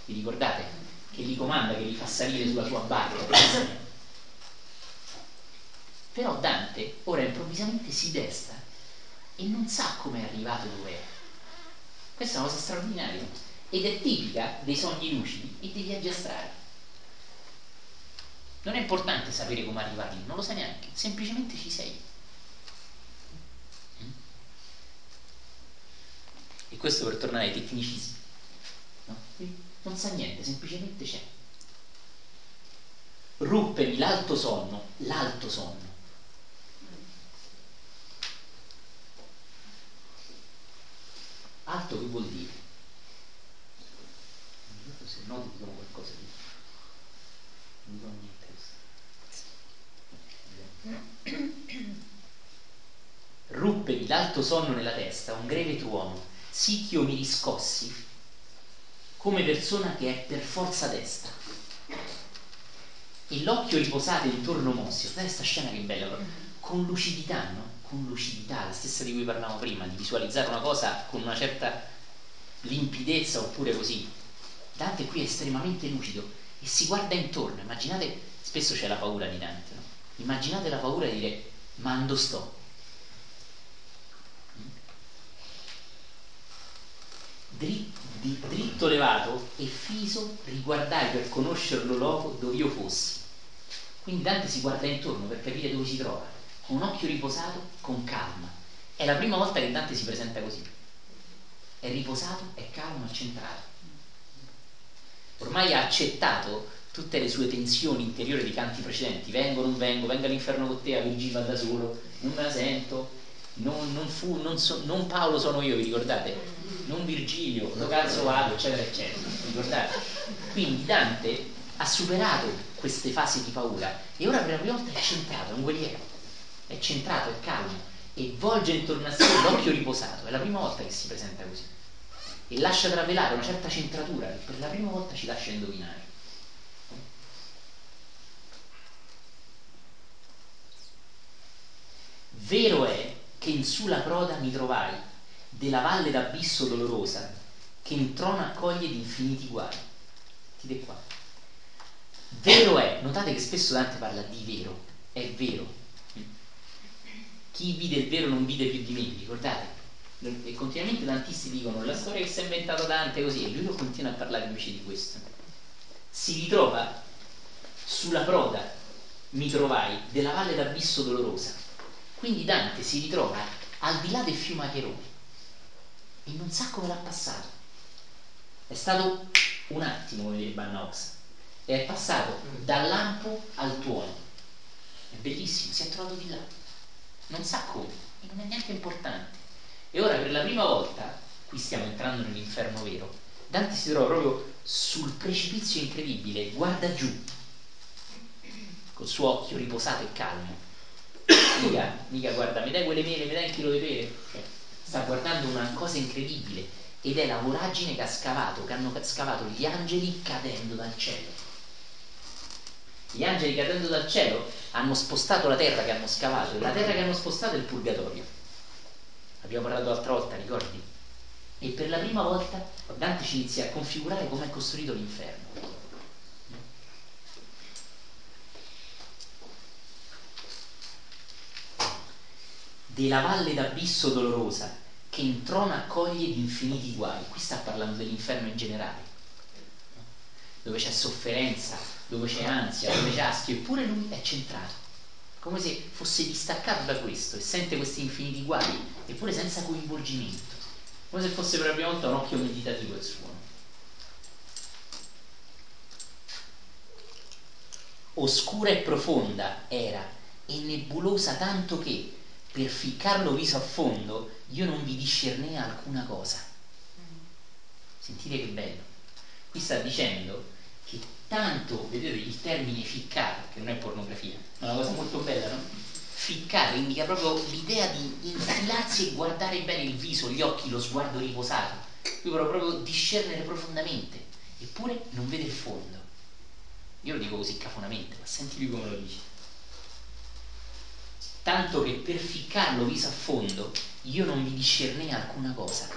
vi ricordate? Che li comanda, che li fa salire sulla sua barca. Però Dante ora improvvisamente si desta e non sa come è arrivato dove è. Questa è una cosa straordinaria ed è tipica dei sogni lucidi e dei viaggi astrali. Non è importante sapere come arrivare lì, non lo sai neanche, semplicemente ci sei. E questo per tornare ai tecnicismi. No? non sa niente, semplicemente c'è. Ruppemi l'alto sonno, l'alto sonno. Alto che vuol dire? Se no ti dicono qualcosa di... Non dicono niente. Ruppemi l'alto sonno nella testa, un greve tuono, sì che io mi riscossi come persona che è per forza destra. E l'occhio riposato intorno Mossio, guardate questa scena che bella, con lucidità, no? Con lucidità, la stessa di cui parlavamo prima, di visualizzare una cosa con una certa limpidezza oppure così. Dante qui è estremamente lucido e si guarda intorno, immaginate, spesso c'è la paura di Dante, no? Immaginate la paura di dire, ma ando sto? Dritto di dritto levato e fiso riguardai per conoscerlo loco dove io fossi. Quindi Dante si guarda intorno per capire dove si trova, con un occhio riposato, con calma. È la prima volta che Dante si presenta così. È riposato, è calmo, è centrato. Ormai ha accettato tutte le sue tensioni interiori di canti precedenti. Vengo, non vengo, venga all'inferno con te, a Virgilio va da solo, non me la sento, non, non, fu, non, so, non Paolo sono io, vi ricordate? non Virgilio, lo cazzo vado, eccetera, eccetera. Ricordate? Quindi Dante ha superato queste fasi di paura e ora per la prima volta è centrato, è un guerriero, è centrato, è calmo e volge intorno a sé l'occhio riposato, è la prima volta che si presenta così e lascia travelare una certa centratura che per la prima volta ci lascia indovinare. Vero è che in sulla proda mi trovai della valle d'abisso dolorosa che in trono accoglie di infiniti guai. Dite qua. Vero è, notate che spesso Dante parla di vero, è vero. Chi vide il vero non vide più di me, ricordate? E continuamente i dantisti dicono la storia che si è inventato Dante così, e lui continua a parlare invece di questo. Si ritrova sulla proda, mi trovai, della valle d'abisso dolorosa. Quindi Dante si ritrova al di là del fiume Acherone e non sa come l'ha passato. È stato un attimo, come direbbe Bannox, e è passato dal lampo al tuono. È bellissimo, si è trovato di là. Non sa come, e non è neanche importante. E ora per la prima volta, qui stiamo entrando nell'inferno vero, Dante si trova proprio sul precipizio incredibile, guarda giù. col suo occhio riposato e calmo. Mica, mica guarda, mi dai quelle mele, mi dai un chilo di pere? Cioè, sta guardando una cosa incredibile ed è la voragine che ha scavato, che hanno scavato gli angeli cadendo dal cielo. Gli angeli cadendo dal cielo hanno spostato la terra che hanno scavato e la terra che hanno spostato è il purgatorio. Abbiamo parlato l'altra volta, ricordi? E per la prima volta Dante ci inizia a configurare come è costruito l'inferno. Della valle d'abisso dolorosa che in trono accoglie di infiniti guai. Qui sta parlando dell'inferno in generale, dove c'è sofferenza, dove c'è ansia, dove c'è astio, eppure lui è centrato, come se fosse distaccato da questo e sente questi infiniti guai, eppure senza coinvolgimento come se fosse per la prima volta un occhio meditativo il suono. Oscura e profonda era e nebulosa tanto che per ficcarlo viso a fondo io non vi discernei alcuna cosa. Sentite che bello. Qui sta dicendo che tanto, vedete il termine ficcare, che non è pornografia, è una cosa molto bella, no? ficcare indica proprio l'idea di infilarsi e guardare bene il viso, gli occhi, lo sguardo riposato. Qui però proprio discernere profondamente, eppure non vede il fondo. Io lo dico così cafonamente, ma senti lui come lo dice. Tanto che per ficcarlo viso a fondo io non vi discernei alcuna cosa.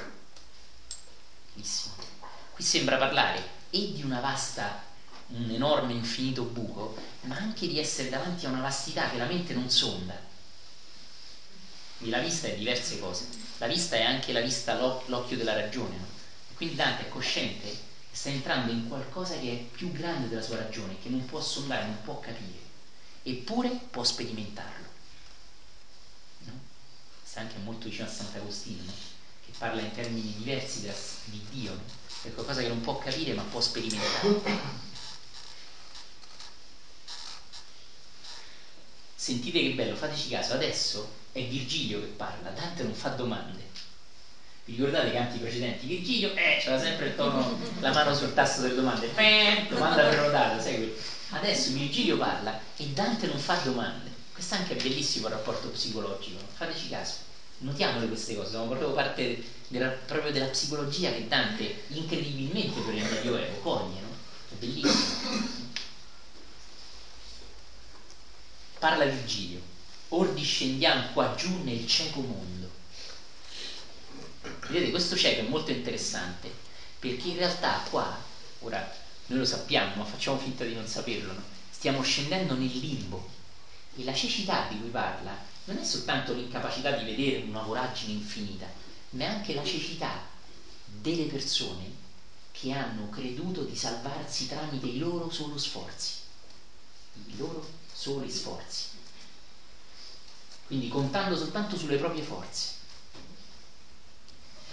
Bellissimo. Qui sembra parlare e di una vasta, un enorme infinito buco, ma anche di essere davanti a una vastità che la mente non sonda. Quindi la vista è diverse cose. La vista è anche la vista, l'occhio della ragione. No? Quindi Dante è cosciente che sta entrando in qualcosa che è più grande della sua ragione, che non può sondare, non può capire, eppure può sperimentarlo. Sta anche molto vicino a Sant'Agostino, no? che parla in termini diversi della, di Dio, no? è qualcosa che non può capire ma può sperimentare. Sentite che bello, fateci caso, adesso è Virgilio che parla, Dante non fa domande. Vi ricordate i canti precedenti? Virgilio, eh, c'era sempre il tono, la mano sul tasto delle domande, eh, domanda prenotata, segui. Adesso Virgilio parla e Dante non fa domande. Questo anche è bellissimo il rapporto psicologico, fateci caso. Notiamole queste cose, sono proprio parte della, proprio della psicologia che Dante incredibilmente per il Medioevo coglie, no? È bellissimo. Parla Virgilio, or discendiamo qua giù nel cieco mondo. Vedete, questo cieco è molto interessante perché in realtà qua, ora noi lo sappiamo, ma facciamo finta di non saperlo, no? stiamo scendendo nel limbo e la cecità di cui parla non è soltanto l'incapacità di vedere una voragine infinita, ma è anche la cecità delle persone che hanno creduto di salvarsi tramite i loro solo sforzi, i loro soli sforzi. Quindi contando soltanto sulle proprie forze,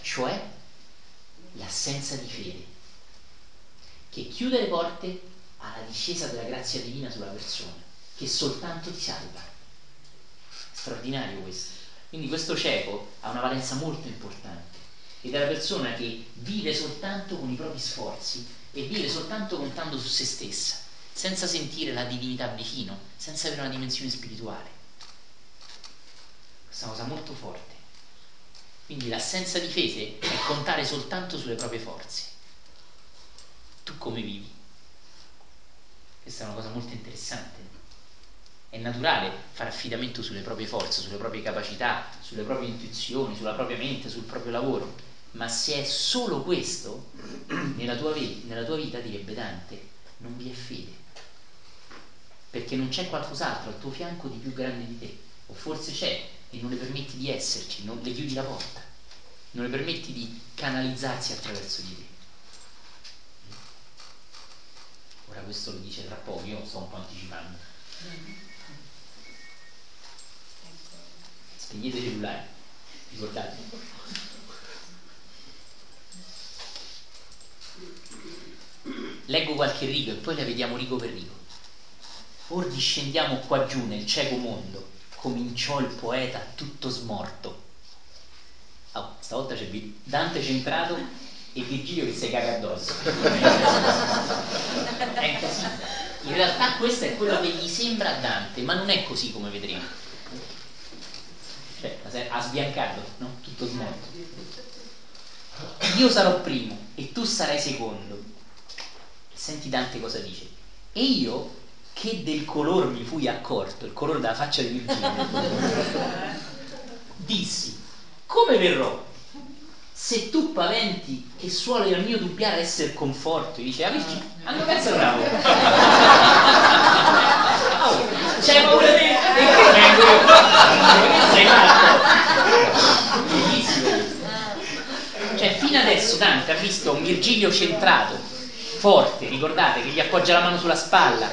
cioè l'assenza di fede, che chiude le porte alla discesa della grazia divina sulla persona, che soltanto ti salva. Straordinario questo. Quindi questo cieco ha una valenza molto importante ed è la persona che vive soltanto con i propri sforzi e vive soltanto contando su se stessa senza sentire la divinità vicino, senza avere una dimensione spirituale. Questa è una cosa molto forte. Quindi l'assenza di fede è contare soltanto sulle proprie forze. Tu come vivi? Questa è una cosa molto interessante. È naturale fare affidamento sulle proprie forze, sulle proprie capacità, sulle proprie intuizioni, sulla propria mente, sul proprio lavoro. Ma se è solo questo, nella tua, nella tua vita, direbbe Dante, non vi è fede perché non c'è qualcos'altro al tuo fianco di più grande di te, o forse c'è e non le permetti di esserci, non le chiudi la porta, non le permetti di canalizzarsi attraverso di te. Ora questo lo dice tra poco, io sto un po' anticipando. Spegnete i cellulari, ricordatevi. Leggo qualche rigo e poi la vediamo rigo per rigo. Or discendiamo qua giù nel cieco mondo, cominciò il poeta tutto smorto. Oh, stavolta c'è Dante centrato e Virgilio che si caga addosso. È così. In realtà questo è quello che gli sembra a Dante, ma non è così come vedremo. Cioè, ha sbiancato, no? Tutto smorto. Io sarò primo e tu sarai secondo. Senti Dante cosa dice. E io, che del color mi fui accorto, il colore della faccia di Virgilio, dissi, come verrò? Se tu paventi che suole al mio dubbiare essere conforto, dice, ah, Virgilio, hanno pensato bravo. oh, c'hai paura di sei matto? Bellissimo. Cioè, fino adesso Dante ha visto un Virgilio centrato, forte, ricordate, che gli appoggia la mano sulla spalla,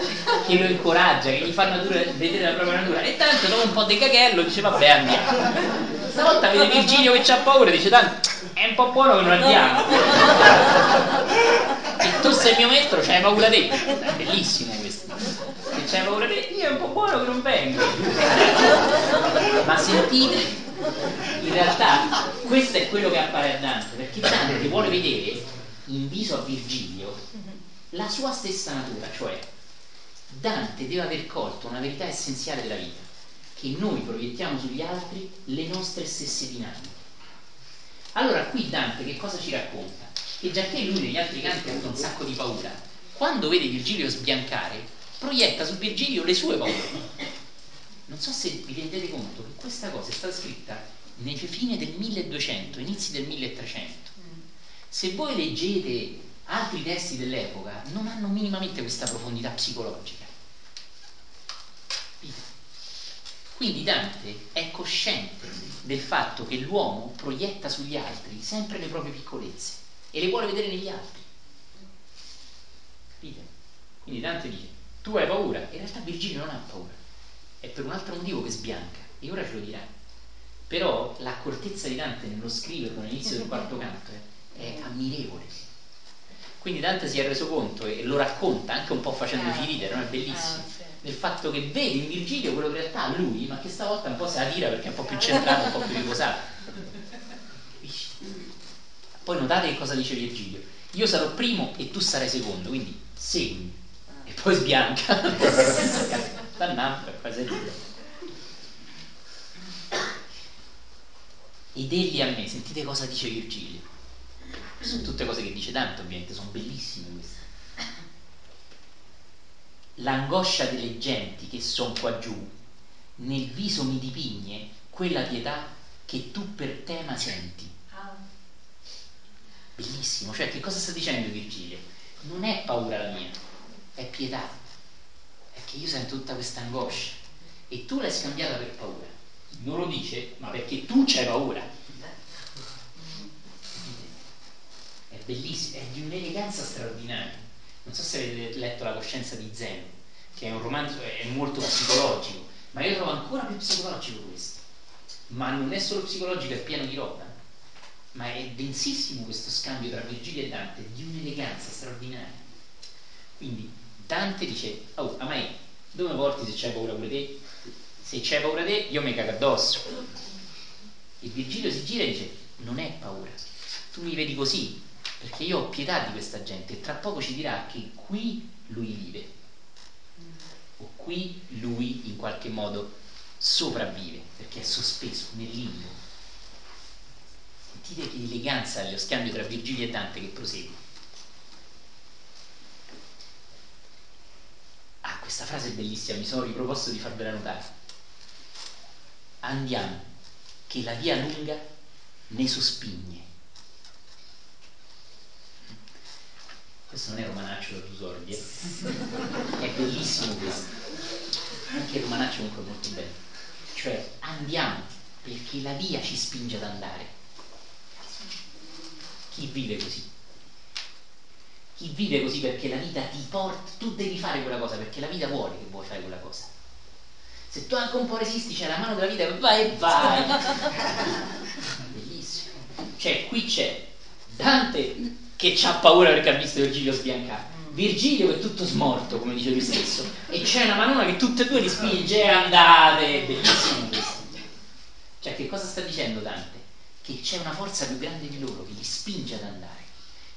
che lo incoraggia, che gli fa natura, vedere la propria natura. E tanto dopo un po' di caghello dice vabbè andiamo. Stavolta vede Virgilio che c'ha paura dice tanto è un po' buono che non andiamo. e tu sei il mio maestro, c'hai paura di te. È bellissimo questo. C'hai paura di te, io è un po' buono che non vengo. Ma sentite, in realtà questo è quello che appare a Dante, perché Dante vuole vedere in viso a Virgilio la sua stessa natura, cioè Dante deve aver colto una verità essenziale della vita, che noi proiettiamo sugli altri le nostre stesse dinamiche. Allora qui Dante che cosa ci racconta? Che già che lui negli altri canti ha avuto un sacco di paura, quando vede Virgilio sbiancare, proietta su Virgilio le sue paure. Non so se vi rendete conto che questa cosa è stata scritta nei fine del 1200, inizi del 1300. Se voi leggete altri testi dell'epoca, non hanno minimamente questa profondità psicologica. Quindi Dante è cosciente del fatto che l'uomo proietta sugli altri sempre le proprie piccolezze e le vuole vedere negli altri. Quindi Dante dice, tu hai paura, in realtà Virgilio non ha paura, è per un altro motivo che sbianca, e ora ce lo dirà. Però l'accortezza di Dante nello scriverlo all'inizio del quarto canto è ammirevole. Quindi Dante si è reso conto e lo racconta anche un po' facendoci ridere, non è bellissimo ah, del fatto che vede in Virgilio quello che in realtà ha lui, ma che stavolta un po' se la tira perché è un po' più centrato, un po' più riposato. Poi notate che cosa dice Virgilio. Io sarò primo e tu sarai secondo, quindi segui. E poi sbianca. Dannampo, è quasi Ed egli a me, sentite cosa dice Virgilio. Sono tutte cose che dice Dante, ovviamente, sono bellissime queste l'angoscia delle genti che son qua giù, nel viso mi dipigne quella pietà che tu per tema senti. Bellissimo, cioè che cosa sta dicendo Virgilio? Non è paura la mia, è pietà, è che io sento tutta questa angoscia e tu l'hai scambiata per paura. Non lo dice, ma perché tu c'hai paura. È bellissimo, è di un'eleganza straordinaria. Non so se avete letto La coscienza di Zeno, che è un romanzo, è molto psicologico, ma io trovo ancora più psicologico questo. Ma non è solo psicologico, è pieno di roba, ma è densissimo questo scambio tra Virgilio e Dante, di un'eleganza straordinaria. Quindi Dante dice, oh, a me, dove porti se c'hai paura pure te? Se c'hai paura te, io mi cago addosso. E Virgilio si gira e dice, non è paura, tu mi vedi così, perché io ho pietà di questa gente e tra poco ci dirà che qui lui vive o qui lui in qualche modo sopravvive perché è sospeso nel limbo sentite che eleganza lo scambio tra Virgilio e Dante che prosegue ah questa frase è bellissima mi sono riproposto di farvela notare andiamo che la via lunga ne sospigne questo non è romanaccio da Dusordi, eh? è bellissimo questo. Anche il romanaccio comunque è molto bello. Cioè andiamo perché la via ci spinge ad andare. Chi vive così? Chi vive così perché la vita ti porta, tu devi fare quella cosa perché la vita vuole che vuoi fare quella cosa. Se tu anche un po' resisti, c'è la mano della vita, vai e vai. Bellissimo. Cioè, qui c'è Dante che ha paura perché ha visto Virgilio sbiancare. Virgilio che è tutto smorto, come dice lui stesso, e c'è una manona che tutte e due li spinge e andate, bellissimo questo. Cioè, che cosa sta dicendo Dante? Che c'è una forza più grande di loro che li spinge ad andare,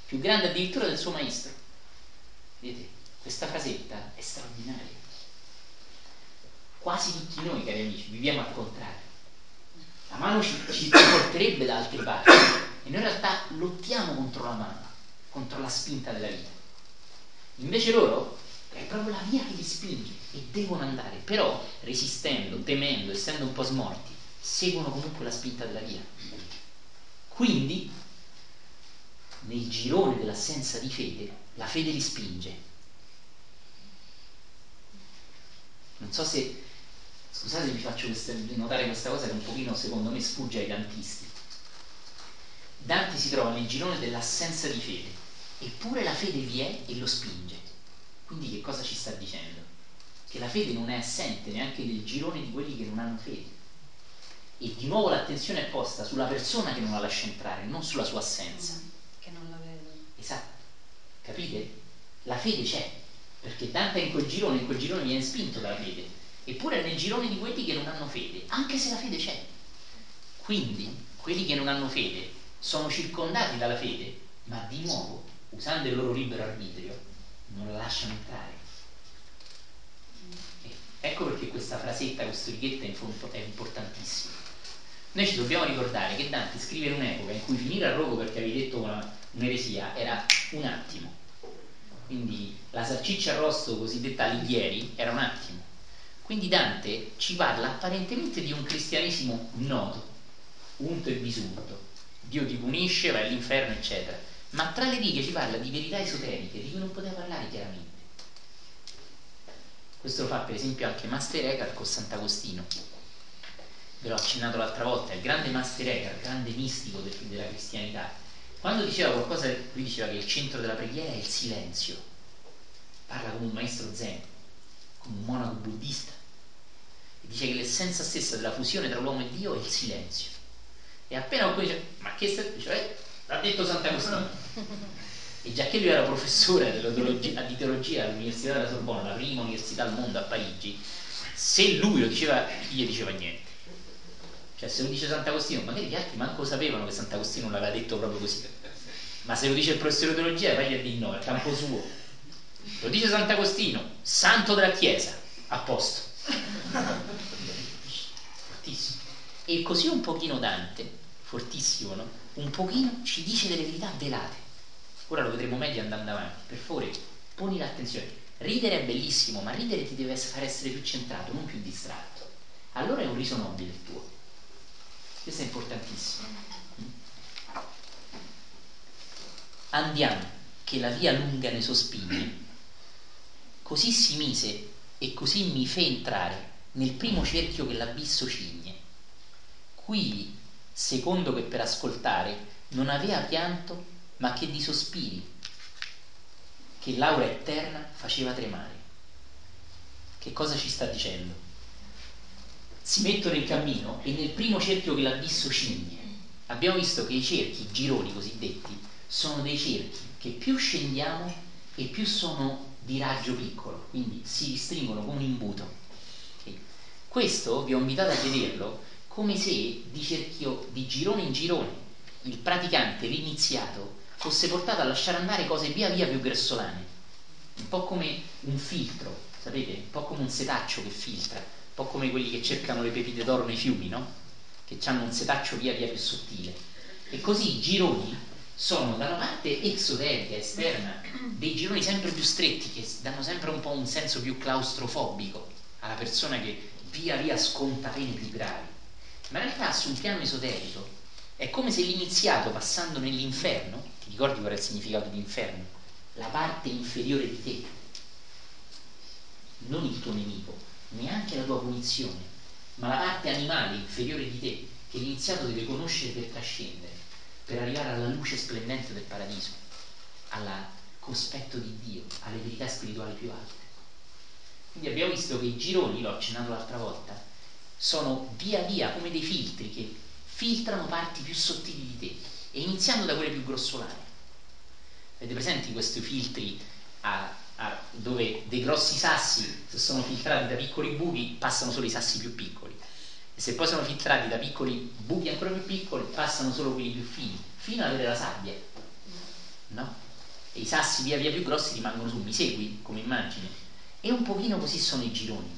più grande addirittura del suo maestro. Vedete? questa frasetta è straordinaria. Quasi tutti noi, cari amici, viviamo al contrario. La mano ci, ci porterebbe da altre parti e noi in realtà lottiamo contro la mano, contro la spinta della vita. Invece loro è proprio la via che li spinge e devono andare, però resistendo, temendo, essendo un po' smorti, seguono comunque la spinta della via. Quindi, nel girone dell'assenza di fede, la fede li spinge. Non so se, scusate vi faccio questa, notare questa cosa che un pochino secondo me sfugge ai dantisti. Dante si trova nel girone dell'assenza di fede, eppure la fede vi è e lo spinge. Quindi che cosa ci sta dicendo? Che la fede non è assente neanche nel girone di quelli che non hanno fede. E di nuovo l'attenzione è posta sulla persona che non la lascia entrare, non sulla sua assenza. Mm, che non la Esatto. Capite? La fede c'è, perché Dante è in quel girone, in quel girone viene spinto dalla fede. Eppure è nel girone di quelli che non hanno fede, anche se la fede c'è. Quindi quelli che non hanno fede sono circondati dalla fede, ma di nuovo, usando il loro libero arbitrio, non la lasciano entrare. Ecco perché questa frasetta, questo righetta è importantissimo. Noi ci dobbiamo ricordare che Dante scrive in un'epoca in cui finire a rogo perché avevi detto una, un'eresia era un attimo. Quindi la salciccia arrosto cosiddetta Alighieri era un attimo. Quindi Dante ci parla apparentemente di un cristianesimo noto, unto e bisunto. Dio ti punisce, vai all'inferno, eccetera ma tra le righe ci parla di verità esoteriche di cui non poteva parlare chiaramente. Questo lo fa per esempio anche Master Eckhart con Sant'Agostino. Ve l'ho accennato l'altra volta, il grande Master Eckhart, grande mistico del, della cristianità. Quando diceva qualcosa, lui diceva che il centro della preghiera è il silenzio. Parla come un maestro zen, come un monaco buddista. E dice che l'essenza stessa della fusione tra l'uomo e Dio è il silenzio. E appena qualcuno dice, ma che stai... Dice, eh, l'ha detto Sant'Agostino. E già che lui era professore di teologia all'Università della Sorbona, la prima università al mondo a Parigi, se lui lo diceva, chi gli diceva niente. Cioè se lo dice Sant'Agostino, magari gli altri manco sapevano che Sant'Agostino l'aveva detto proprio così. Ma se lo dice il professore di teologia, vai a dire no, è campo suo. Lo dice Sant'Agostino, santo della Chiesa, a posto. Fortissimo. E così un pochino Dante, fortissimo, no? un pochino ci dice delle verità velate. Ora lo vedremo meglio andando avanti. Per favore, poni l'attenzione. Ridere è bellissimo, ma ridere ti deve far essere più centrato, non più distratto. Allora è un riso nobile il tuo. Questo è importantissimo. Andiamo, che la via lunga ne sospigli. Così si mise e così mi fe entrare nel primo cerchio che l'abisso cigne. Qui secondo che per ascoltare non avea pianto ma che di sospiri, che l'aura eterna faceva tremare. Che cosa ci sta dicendo? Si mettono in cammino e nel primo cerchio che l'abisso cigne. Abbiamo visto che i cerchi, i gironi cosiddetti, sono dei cerchi che più scendiamo e più sono di raggio piccolo, quindi si ristringono come un imbuto. Questo vi ho invitato a vederlo come se di cerchio, di girone in girone, il praticante, l'iniziato, fosse portato a lasciare andare cose via via più grossolane, un po' come un filtro, sapete? Un po' come un setaccio che filtra, po' come quelli che cercano le pepite d'oro nei fiumi, no? Che hanno un setaccio via via più sottile. E così i gironi sono da una parte esoterica, esterna, dei gironi sempre più stretti che danno sempre un po' un senso più claustrofobico alla persona che via via sconta pene più gravi ma in realtà su un piano esoterico è come se l'iniziato passando nell'inferno, ti ricordi qual è il significato di inferno? La parte inferiore di te, non il tuo nemico, neanche la tua punizione, ma la parte animale inferiore di te che l'iniziato deve conoscere per trascendere, per arrivare alla luce splendente del paradiso, al cospetto di Dio, alle verità spirituali più alte. Quindi abbiamo visto che i gironi, l'ho accennato l'altra volta, sono via via come dei filtri che filtrano parti più sottili di te e iniziando da quelle più grossolane. Avete presenti questi filtri a, dove dei grossi sassi, se sono filtrati da piccoli buchi, passano solo i sassi più piccoli e se poi sono filtrati da piccoli buchi ancora più piccoli, passano solo quelli più fini, fino ad avere la sabbia. No? e i sassi via via più grossi rimangono su, mi segui come immagine? E un pochino così sono i gironi,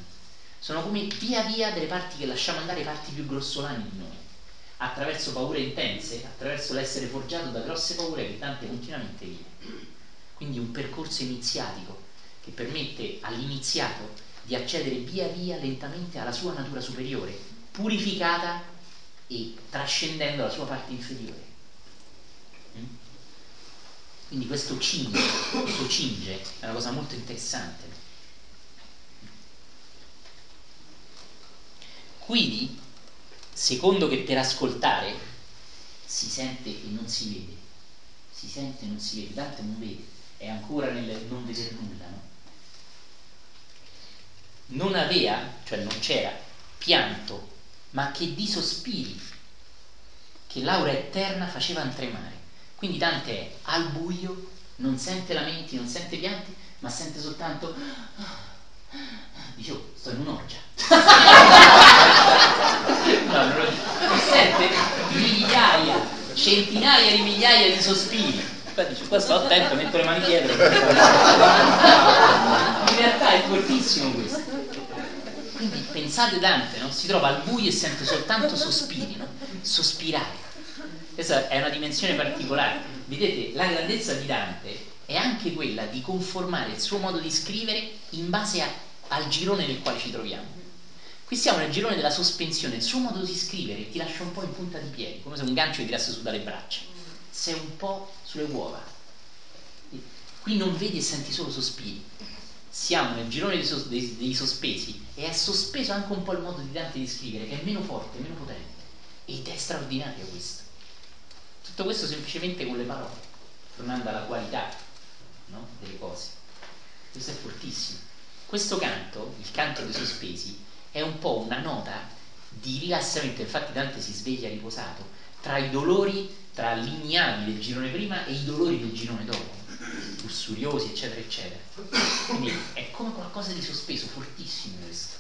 sono come via via delle parti che lasciamo andare, parti più grossolane di noi, attraverso paure intense, attraverso l'essere forgiato da grosse paure che Dante continuamente vive. Quindi un percorso iniziatico che permette all'iniziato di accedere via via lentamente alla sua natura superiore, purificata e trascendendo la sua parte inferiore. Mm? Quindi questo cinge, questo cinge è una cosa molto interessante. Quindi, secondo che per ascoltare si sente e non si vede, si sente e non si vede, Dante non vede, è ancora nel non vedere nulla, no? Non aveva, cioè non c'era, pianto, ma che di sospiri, che l'aura eterna faceva tremare. Quindi Dante è al buio, non sente lamenti, non sente pianti, ma sente soltanto dicevo, sto in un'orgia. no, non lo sente migliaia, centinaia di migliaia di sospiri. Qua dice, qua sto attento, metto le mani dietro. in realtà è fortissimo questo. Quindi pensate Dante, no? si trova al buio e sente soltanto sospiri, no? sospirare. Questa è una dimensione particolare. Vedete, la grandezza di Dante è anche quella di conformare il suo modo di scrivere in base a al girone nel quale ci troviamo. Qui siamo nel girone della sospensione, il suo modo di scrivere ti lascia un po' in punta di piedi, come se un gancio ti tirasse su dalle braccia. Sei un po' sulle uova. Qui non vedi e senti solo sospiri. Siamo nel girone dei, sos- dei, dei sospesi e è sospeso anche un po' il modo di Dante di scrivere, che è meno forte, meno potente. Ed è straordinario questo. Tutto questo semplicemente con le parole, tornando alla qualità no? delle cose. Questo è fortissimo. Questo canto, il canto dei sospesi, è un po' una nota di rilassamento, infatti Dante si sveglia riposato, tra i dolori, tra l'ignavi del girone prima e i dolori del girone dopo, lussuriosi, eccetera, eccetera. Quindi è come qualcosa di sospeso, fortissimo questo.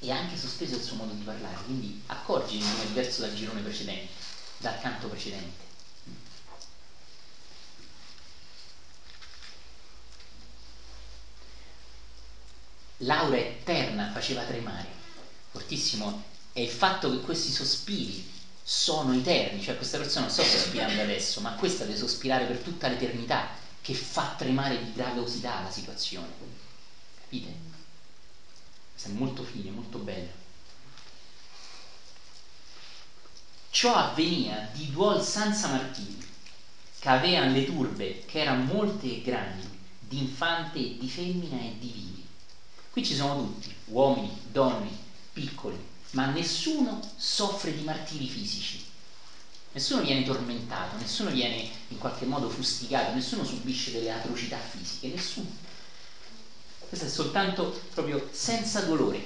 E anche sospeso il suo modo di parlare, quindi accorgi come è diverso dal girone precedente, dal canto precedente. l'aura eterna faceva tremare. Fortissimo è il fatto che questi sospiri sono eterni, cioè questa persona non sta sospirando adesso, ma questa deve sospirare per tutta l'eternità, che fa tremare di gravosità la situazione. Capite? Questo è molto fine, molto bello. Ciò avveniva di duol senza martiri, che avevano le turbe, che erano molte e grandi, di infante e di femmina e di vivi Qui ci sono tutti, uomini, donne, piccoli, ma nessuno soffre di martiri fisici. Nessuno viene tormentato, nessuno viene in qualche modo fustigato, nessuno subisce delle atrocità fisiche, nessuno. Questo è soltanto proprio senza dolore,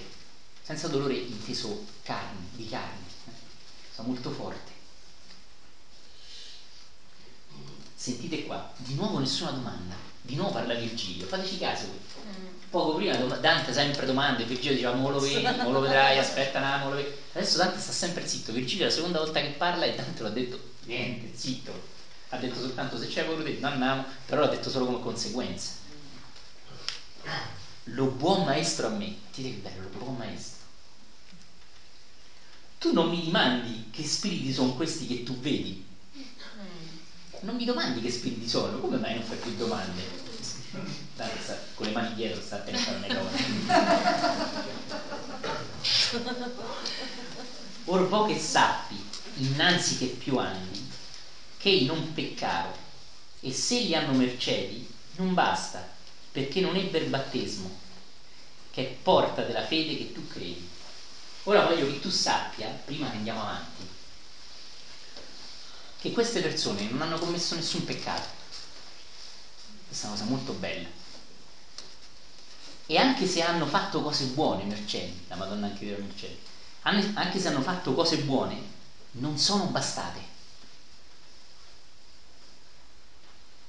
senza dolore inteso carne, di carne, eh? molto forte. Sentite qua, di nuovo nessuna domanda, di nuovo parla Virgilio, fateci caso poco prima Dante sempre domande, Virgilio diceva mo lo vedi, mo lo vedrai, aspetta un attimo, lo vedi. Adesso Dante sta sempre zitto, Virgilio è la seconda volta che parla e Dante l'ha detto niente, zitto. Ha detto soltanto se c'è voluto detto andiamo, però l'ha detto solo come conseguenza. Lo buon maestro a me, ti che bello, lo buon maestro. Tu non mi dimandi che spiriti sono questi che tu vedi. Non mi domandi che spiriti sono, come mai non fai più domande? Sta, con le mani dietro sta attento alle cose. Or vo che sappi innanzi che più anni che non peccaro e se gli hanno mercedi non basta perché non ebbe il battesimo che è porta della fede che tu credi. Ora voglio che tu sappia prima che andiamo avanti che queste persone non hanno commesso nessun peccato questa è una cosa molto bella e anche se hanno fatto cose buone, Mercedi, la Madonna anche della Mercedi, anche se hanno fatto cose buone, non sono bastate.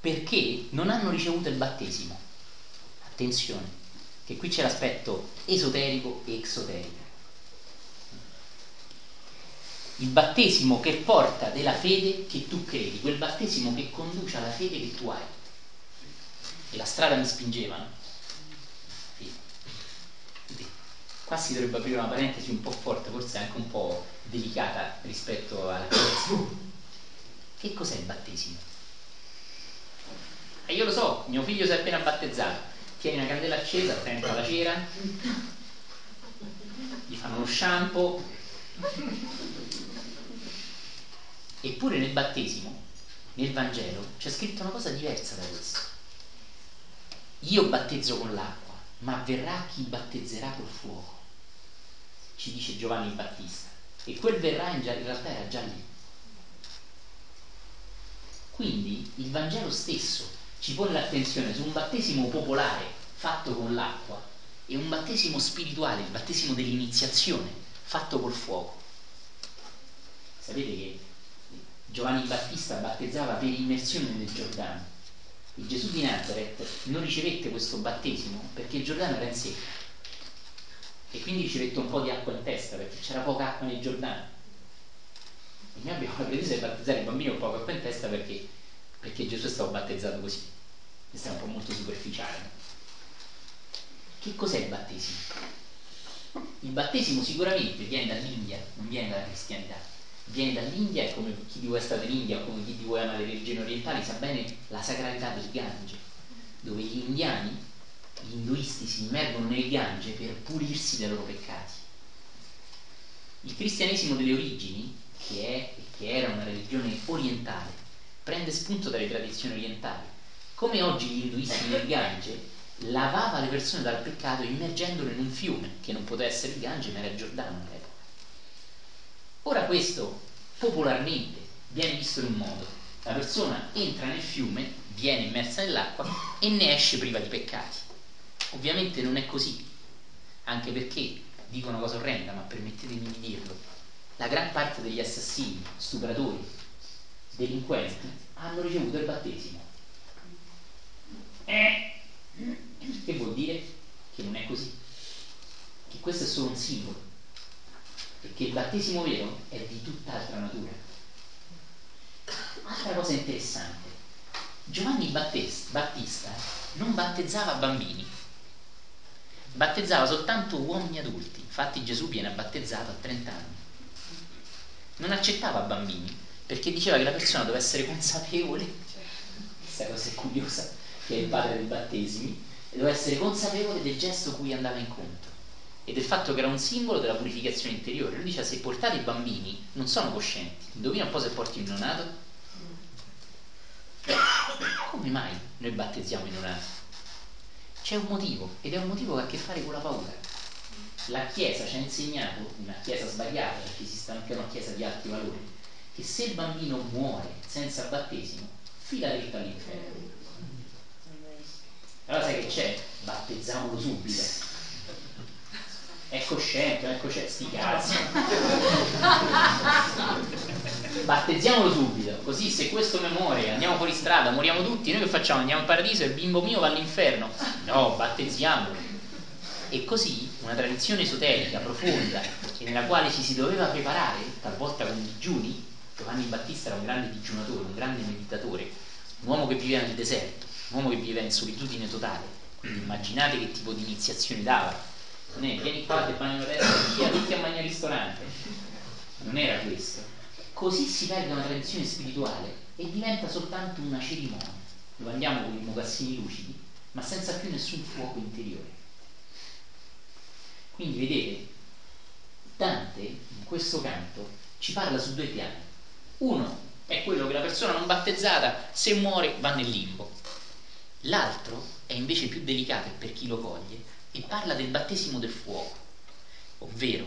Perché non hanno ricevuto il battesimo. Attenzione, che qui c'è l'aspetto esoterico e exoterico. il battesimo che porta della fede che tu credi, quel battesimo che conduce alla fede che tu hai. La strada mi spingeva, no? Qua si dovrebbe aprire una parentesi un po' forte, forse anche un po' delicata rispetto alla creazione. Che cos'è il battesimo? E io lo so, mio figlio si è appena battezzato, tiene una candela accesa, attento alla cera, gli fanno lo shampoo. Eppure nel battesimo, nel Vangelo, c'è scritto una cosa diversa da questo. Io battezzo con l'acqua, ma verrà chi battezzerà col fuoco ci dice Giovanni Battista. E quel verrà in, realtà era già lì. Quindi il Vangelo stesso ci pone l'attenzione su un battesimo popolare fatto con l'acqua e un battesimo spirituale, il battesimo dell'iniziazione fatto col fuoco. Sapete che Giovanni Battista battezzava per immersione nel Giordano. Il Gesù di Nazareth non ricevette questo battesimo perché il Giordano era in secca e quindi ci mette un po' di acqua in testa perché c'era poca acqua nel Giordano. E noi abbiamo la pretesa di battezzare i bambini con poca acqua in testa perché, perché Gesù è stato battezzato così. Questo è un po' molto superficiale. Che cos'è il battesimo? Il battesimo sicuramente viene dall'India, non viene dalla cristianità. Viene dall'India e come chi di voi è stato in India come chi di voi ama le religioni orientali sa bene la sacralità del Gange, dove gli indiani gli induisti si immergono nel Gange per pulirsi dai loro peccati. Il cristianesimo delle origini, che è e che era una religione orientale, prende spunto dalle tradizioni orientali. Come oggi gli induisti nel Gange lavava le persone dal peccato immergendolo in un fiume, che non poteva essere il Gange ma era il Giordano all'epoca. Ora questo popolarmente viene visto in un modo. La persona entra nel fiume, viene immersa nell'acqua e ne esce priva di peccati. Ovviamente non è così, anche perché, dico una cosa orrenda, ma permettetemi di dirlo, la gran parte degli assassini, stupratori, delinquenti hanno ricevuto il battesimo. Eh? Che vuol dire che non è così, che questo è solo un simbolo che il battesimo vero è di tutt'altra natura. Altra cosa interessante, Giovanni Battista non battezzava bambini, battezzava soltanto uomini adulti, infatti Gesù viene battezzato a 30 anni. Non accettava bambini perché diceva che la persona doveva essere consapevole, questa cosa è curiosa, che è il padre dei battesimi, doveva essere consapevole del gesto cui andava incontro e del fatto che era un simbolo della purificazione interiore. Lui diceva se portate i bambini non sono coscienti, indovina un po' se porti un neonato? Come mai noi battezziamo i neonati? C'è un motivo ed è un motivo che ha a che fare con la paura. La Chiesa ci ha insegnato, una Chiesa sbagliata perché esiste anche una Chiesa di alti valori, che se il bambino muore senza battesimo, fila dritta all'inferno. Allora sai che c'è? Battezziamolo subito. È cosciente, è cosciente, sti cazzi. Battezziamolo subito, così se questo me muore, andiamo fuori strada, moriamo tutti, noi che facciamo? Andiamo in paradiso e il bimbo mio va all'inferno. No, battezziamolo. E così una tradizione esoterica profonda e nella quale ci si doveva preparare, talvolta con digiuni, Giovanni Battista era un grande digiunatore, un grande meditatore, un uomo che viveva nel deserto, un uomo che viveva in solitudine totale. Quindi immaginate che tipo di iniziazione dava. È vieni qua, te bagno via tutti a mangiare al ristorante. Non era questo. Così si perde una tradizione spirituale e diventa soltanto una cerimonia. Lo andiamo con i mocassini lucidi, ma senza più nessun fuoco interiore. Quindi vedete, Dante in questo canto ci parla su due piani. Uno è quello che la persona non battezzata, se muore, va nel limbo. L'altro è invece più delicato per chi lo coglie e parla del battesimo del fuoco, ovvero,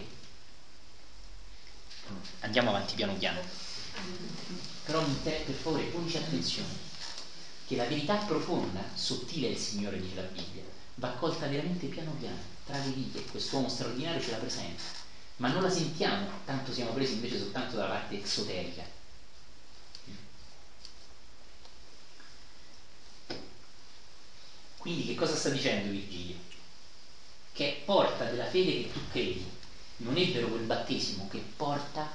andiamo avanti piano piano, però per favore ponici attenzione, che la verità profonda, sottile è il Signore, dice la Bibbia, va colta veramente piano piano, tra le righe, quest'uomo straordinario ce la presenta, ma non la sentiamo, tanto siamo presi invece soltanto dalla parte esoterica. Quindi che cosa sta dicendo Virgilio? Che porta della fede che tu credi, non è vero quel battesimo che porta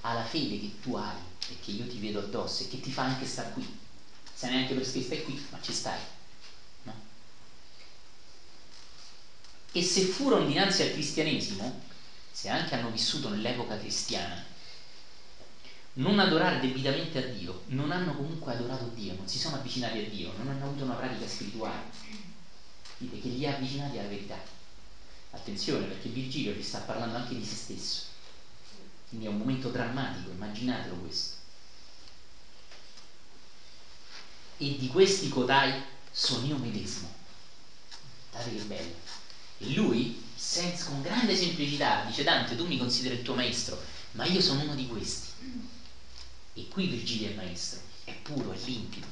alla fede che tu hai e che io ti vedo addosso e che ti fa anche star qui. Sai neanche perché stai qui, ma ci stai. No? E se furono dinanzi al cristianesimo, se anche hanno vissuto nell'epoca cristiana, non adorare debitamente a Dio, non hanno comunque adorato Dio, non si sono avvicinati a Dio, non hanno avuto una pratica spirituale. Che li ha avvicinati alla verità. Attenzione perché Virgilio vi sta parlando anche di se stesso. Quindi è un momento drammatico, immaginatelo questo. E di questi codai sono io medesimo. Guardate che bello. E lui, senza, con grande semplicità, dice Dante, tu mi consideri il tuo maestro, ma io sono uno di questi. E qui Virgilio è maestro, è puro, è limpido.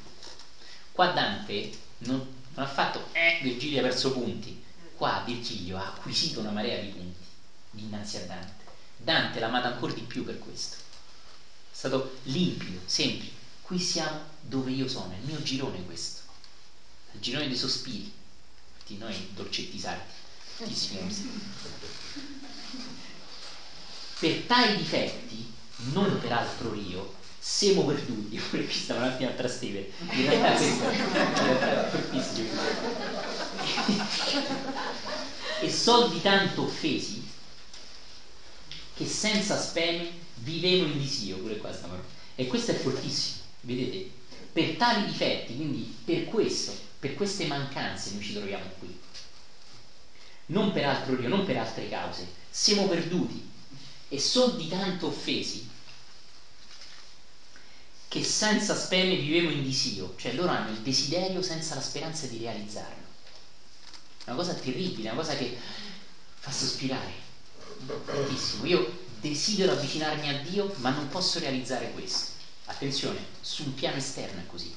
Qua Dante non, non ha fatto, eh, Virgilio ha perso punti. Qua Virgilio ha acquisito una marea di punti dinanzi a Dante. Dante l'ha amata ancora di più per questo. È stato limpido, semplice. Qui siamo dove io sono, è il mio girone questo. Il girone dei sospiri. Infatti noi dolcetti sardi, Per tali difetti, non per altro io, siamo perduti, pure qui stava un attimo a trastevere, in realtà questo è fortissimo. e soldi tanto offesi che senza speme vivevo in disio, pure qua sta E questo è fortissimo, vedete? Per tali difetti, quindi per questo, per queste mancanze noi ci troviamo qui. Non per altro io, non per altre cause. Siamo perduti e soldi tanto offesi che senza speme vivevamo in disio, cioè loro hanno il desiderio senza la speranza di realizzarlo. È una cosa terribile, una cosa che fa sospirare. Tantissimo. Io desidero avvicinarmi a Dio, ma non posso realizzare questo. Attenzione, su un piano esterno è così.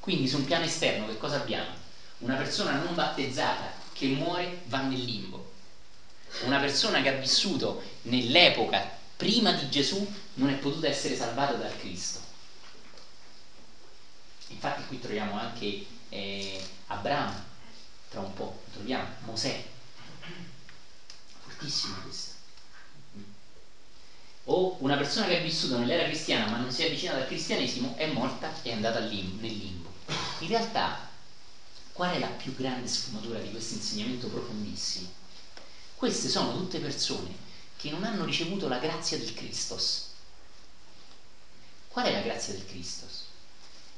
Quindi su un piano esterno che cosa abbiamo? Una persona non battezzata che muore va nel limbo. Una persona che ha vissuto nell'epoca prima di Gesù non è potuta essere salvata dal Cristo. Infatti qui troviamo anche eh, Abramo, tra un po', troviamo Mosè. Fortissimo questo. O una persona che ha vissuto nell'era cristiana ma non si è avvicinata al cristianesimo è morta e è andata nel limbo. In realtà, qual è la più grande sfumatura di questo insegnamento profondissimo? Queste sono tutte persone che non hanno ricevuto la grazia del Christos. Qual è la grazia del Christos?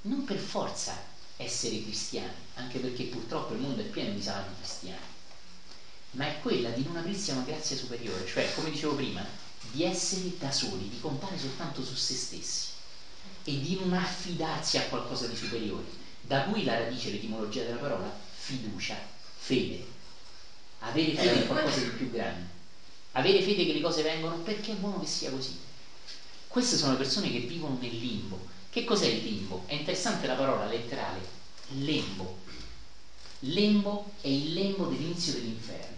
Non per forza essere cristiani, anche perché purtroppo il mondo è pieno di salvi cristiani, ma è quella di non aprirsi a una grazia superiore, cioè, come dicevo prima, di essere da soli, di contare soltanto su se stessi e di non affidarsi a qualcosa di superiore, da cui la radice, l'etimologia della parola, fiducia, fede, avere fede in qualcosa di più grande avere fede che le cose vengono perché è buono che sia così. Queste sono persone che vivono nel limbo. Che cos'è il limbo? È interessante la parola letterale, lembo. Lembo è il lembo dell'inizio dell'inferno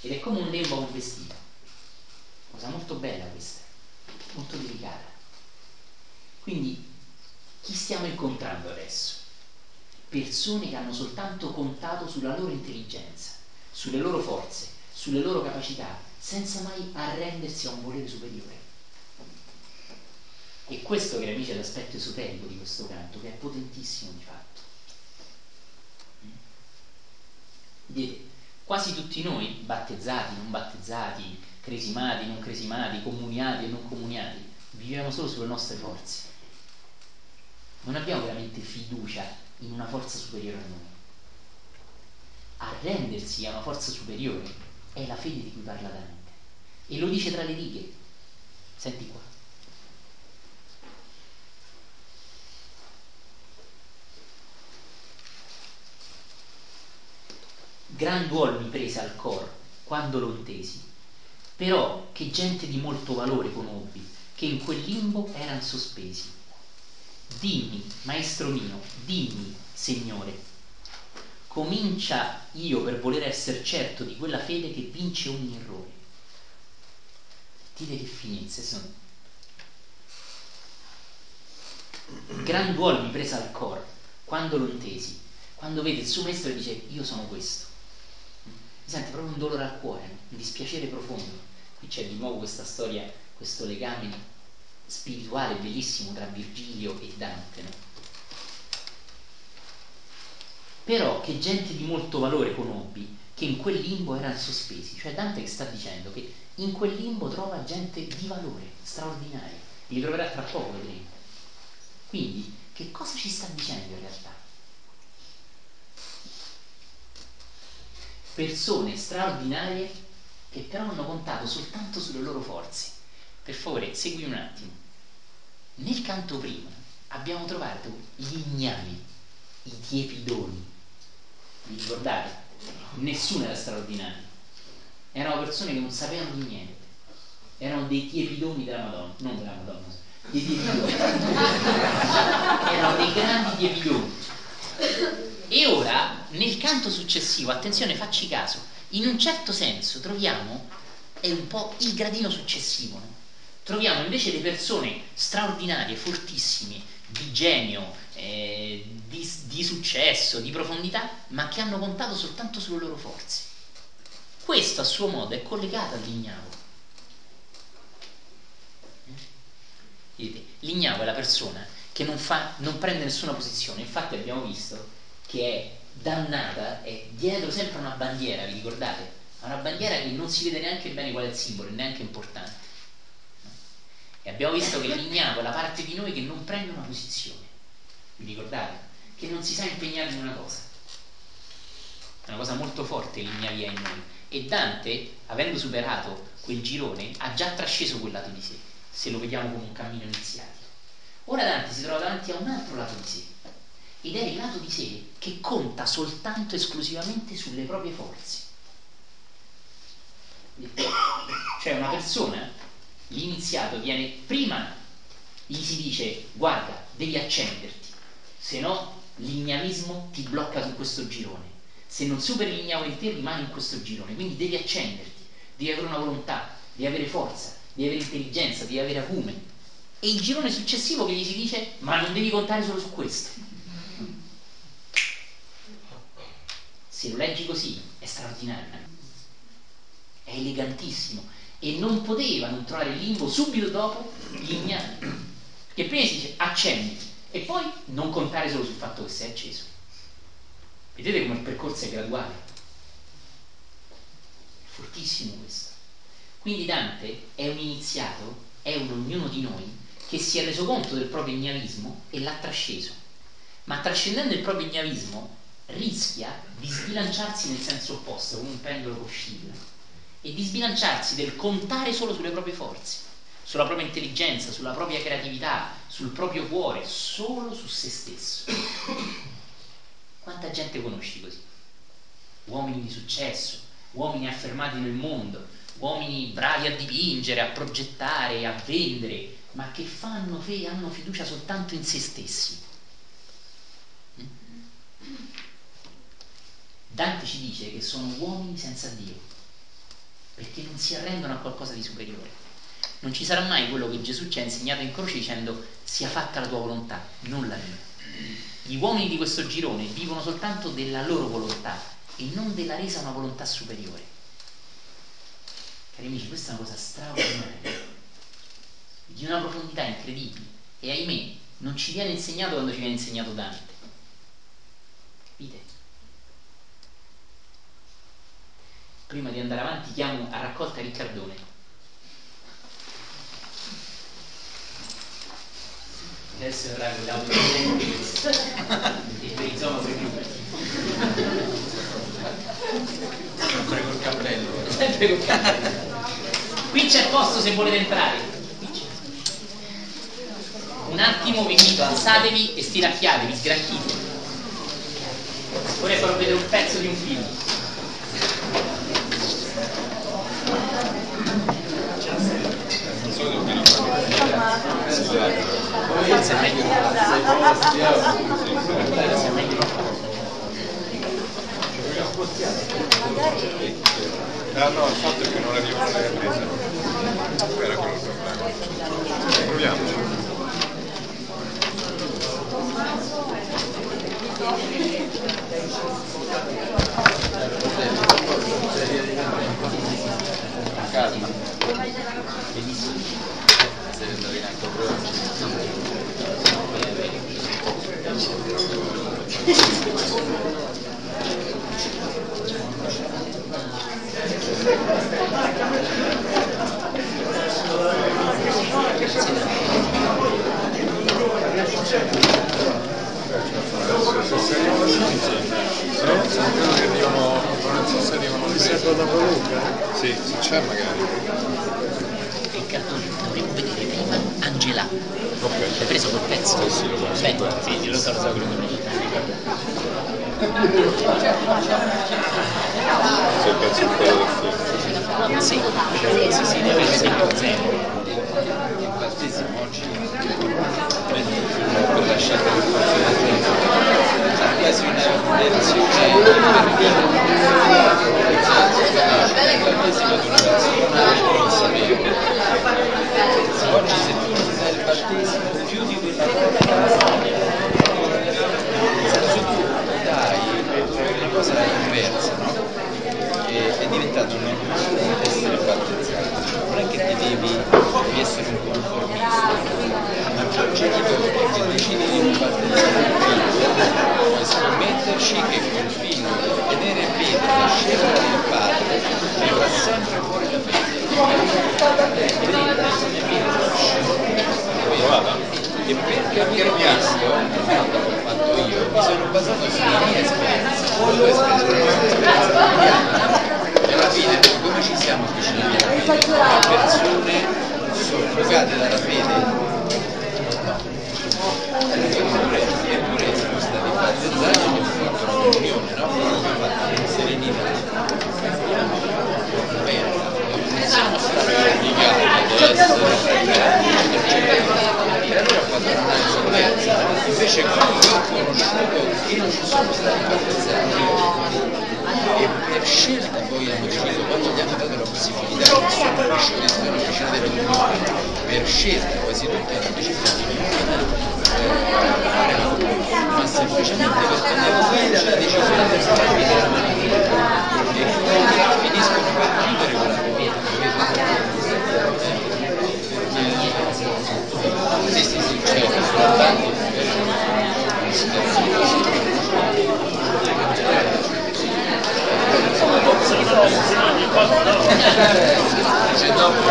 ed è come un lembo a un vestito. Cosa molto bella questa, molto delicata. Quindi chi stiamo incontrando adesso? Persone che hanno soltanto contato sulla loro intelligenza, sulle loro forze, sulle loro capacità, senza mai arrendersi a un volere superiore. E questo, cari amici, è l'aspetto esoterico di questo canto, che è potentissimo di fatto. Vedete, quasi tutti noi, battezzati, non battezzati, cresimati, non cresimati, comuniati e non comuniati, viviamo solo sulle nostre forze. Non abbiamo veramente fiducia in una forza superiore a noi. Arrendersi a una forza superiore è la fede di cui parla Dante. E lo dice tra le righe. Senti qua. Gran duolo mi prese al cor quando lo intesi, però che gente di molto valore conobbi, che in quel limbo erano sospesi. Dimmi, maestro mio, dimmi, Signore, comincia io per voler essere certo di quella fede che vince ogni errore. Dite che finezze sono. Gran duolo mi presa al cor quando lo intesi, quando vede il suo maestro e dice io sono questo. Mi sente proprio un dolore al cuore, un dispiacere profondo. Qui c'è di nuovo questa storia, questo legame spirituale bellissimo tra Virgilio e Dante, no? Però che gente di molto valore conobbi che in quel limbo erano sospesi, cioè Dante sta dicendo che in quel limbo trova gente di valore, straordinaria, li troverà tra poco, vedremo. Quindi, che cosa ci sta dicendo in realtà? Persone straordinarie che però hanno contato soltanto sulle loro forze. Per favore, segui un attimo. Nel canto prima abbiamo trovato gli ignavi, i tiepidoni. Vi ricordate? Nessuno era straordinario. Erano persone che non sapevano di niente. Erano dei tiepidoni della Madonna, non della Madonna, dei tiepidoni. Erano dei grandi tiepidoni. E ora, nel canto successivo, attenzione, facci caso, in un certo senso troviamo, è un po' il gradino successivo, no? troviamo invece delle persone straordinarie, fortissime, di genio, eh, di, di successo, di profondità, ma che hanno contato soltanto sulle loro forze. Questo a suo modo è collegato all'ignavo. L'ignavo è la persona che non, fa, non prende nessuna posizione, infatti abbiamo visto che è dannata, è dietro sempre una bandiera, vi ricordate? Una bandiera che non si vede neanche bene qual è il simbolo, è neanche importante. E abbiamo visto che l'ignavo è la parte di noi che non prende una posizione. Vi ricordate? Che non si sa impegnare in una cosa. È una cosa molto forte l'ignavia in noi. E Dante, avendo superato quel girone, ha già trasceso quel lato di sé, se lo vediamo come un cammino iniziatico. Ora Dante si trova davanti a un altro lato di sé, ed è il lato di sé che conta soltanto esclusivamente sulle proprie forze. Cioè una persona l'iniziato viene prima gli si dice guarda devi accenderti se no l'ignavismo ti blocca su questo girone. Se non superi l'ignavo in te rimani in questo girone. Quindi devi accenderti devi avere una volontà devi avere forza devi avere intelligenza devi avere acume. E il girone successivo che gli si dice ma non devi contare solo su questo se lo leggi così è straordinario è elegantissimo e non poteva non trovare il limbo subito dopo gli ignavi. Perché prima si dice accendi e poi non contare solo sul fatto che sei acceso. Vedete come il percorso è graduale. È fortissimo questo. Quindi Dante è un iniziato, è un ognuno di noi che si è reso conto del proprio ignavismo e l'ha trasceso. Ma trascendendo il proprio ignavismo rischia di sbilanciarsi nel senso opposto, come un pendolo che oscilla e di sbilanciarsi del contare solo sulle proprie forze, sulla propria intelligenza, sulla propria creatività, sul proprio cuore, solo su se stesso. Quanta gente conosci così? Uomini di successo, uomini affermati nel mondo, uomini bravi a dipingere, a progettare, a vendere, ma che fanno, hanno fiducia soltanto in se stessi. Dante ci dice che sono uomini senza Dio perché non si arrendono a qualcosa di superiore. Non ci sarà mai quello che Gesù ci ha insegnato in croce dicendo sia fatta la tua volontà, non la mia. Gli uomini di questo girone vivono soltanto della loro volontà e non della resa una volontà superiore. Cari amici, questa è una cosa straordinaria, di una profondità incredibile e ahimè non ci viene insegnato quando ci viene insegnato Dante. Capite? Prima di andare avanti chiamo a raccolta Riccardone. Adesso verrà con l'audio e per i zoma per Sempre col cappello. Sempre col cappello. Qui c'è posto se volete entrare. Un attimo vi invito, alzatevi e stiracchiatevi, sgranchite. Vorrei farvi vedere un pezzo di un film. Forse è meglio Forse è meglio Ah no, il fatto è che non le riprese. Era quello il problema. Proviamoci. Calma. Bellissimo. Servo da prolunga? Sì, se c'è magari. Cartone dovremmo vedere prima Angela. Ok. Preso quel pezzo? Sì, sì, lo so. Beh, sì, lo so, lo so quello che volevi Se il pezzo di quello del film. Sì, sì, sì, deve essere zero. Il battesimo oggi per la scelta Consiglio è quasi una lezione Oggi se tu non sai il battesimo più di quella se tu dai una cosa inversa, no? E- è diventato normale essere battezzato, non è che ti devi, devi essere un conformista, ma c'è un genitore che decide di non battezzare il figlio e scommetterci che quel figlio vedere bene la scelta del padre vivrà sempre fuori la fede. E per capire questo, almeno quello che ho fatto io, mi sono basato sulla mia esperienza, esperienza. E alla fine come ci siamo avvicinati alla fede? Persone soffocate dalla fede? Eppure, eppure siamo stati battezzati e fatto la comunione, no? L'abbiamo fatto in serenità. Non siamo stati obbligati ad. Invece quando io ho conosciuto che non ci sono stati battezzati e per scelta poi hanno deciso, quando gli hanno dato la possibilità, non sono cresciuti, sono cresciuti della comunione, per scelta quasi tutti hanno deciso di non eh, fare la comunione, ma semplicemente per tenere fede alla decisione del Spirito della maniera e quindi finiscono per chiudere quella comunione. Sì, sì, certo,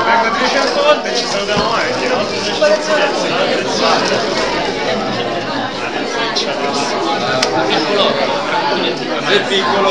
vengo 300 volte ci salutiamo no? È piccolo.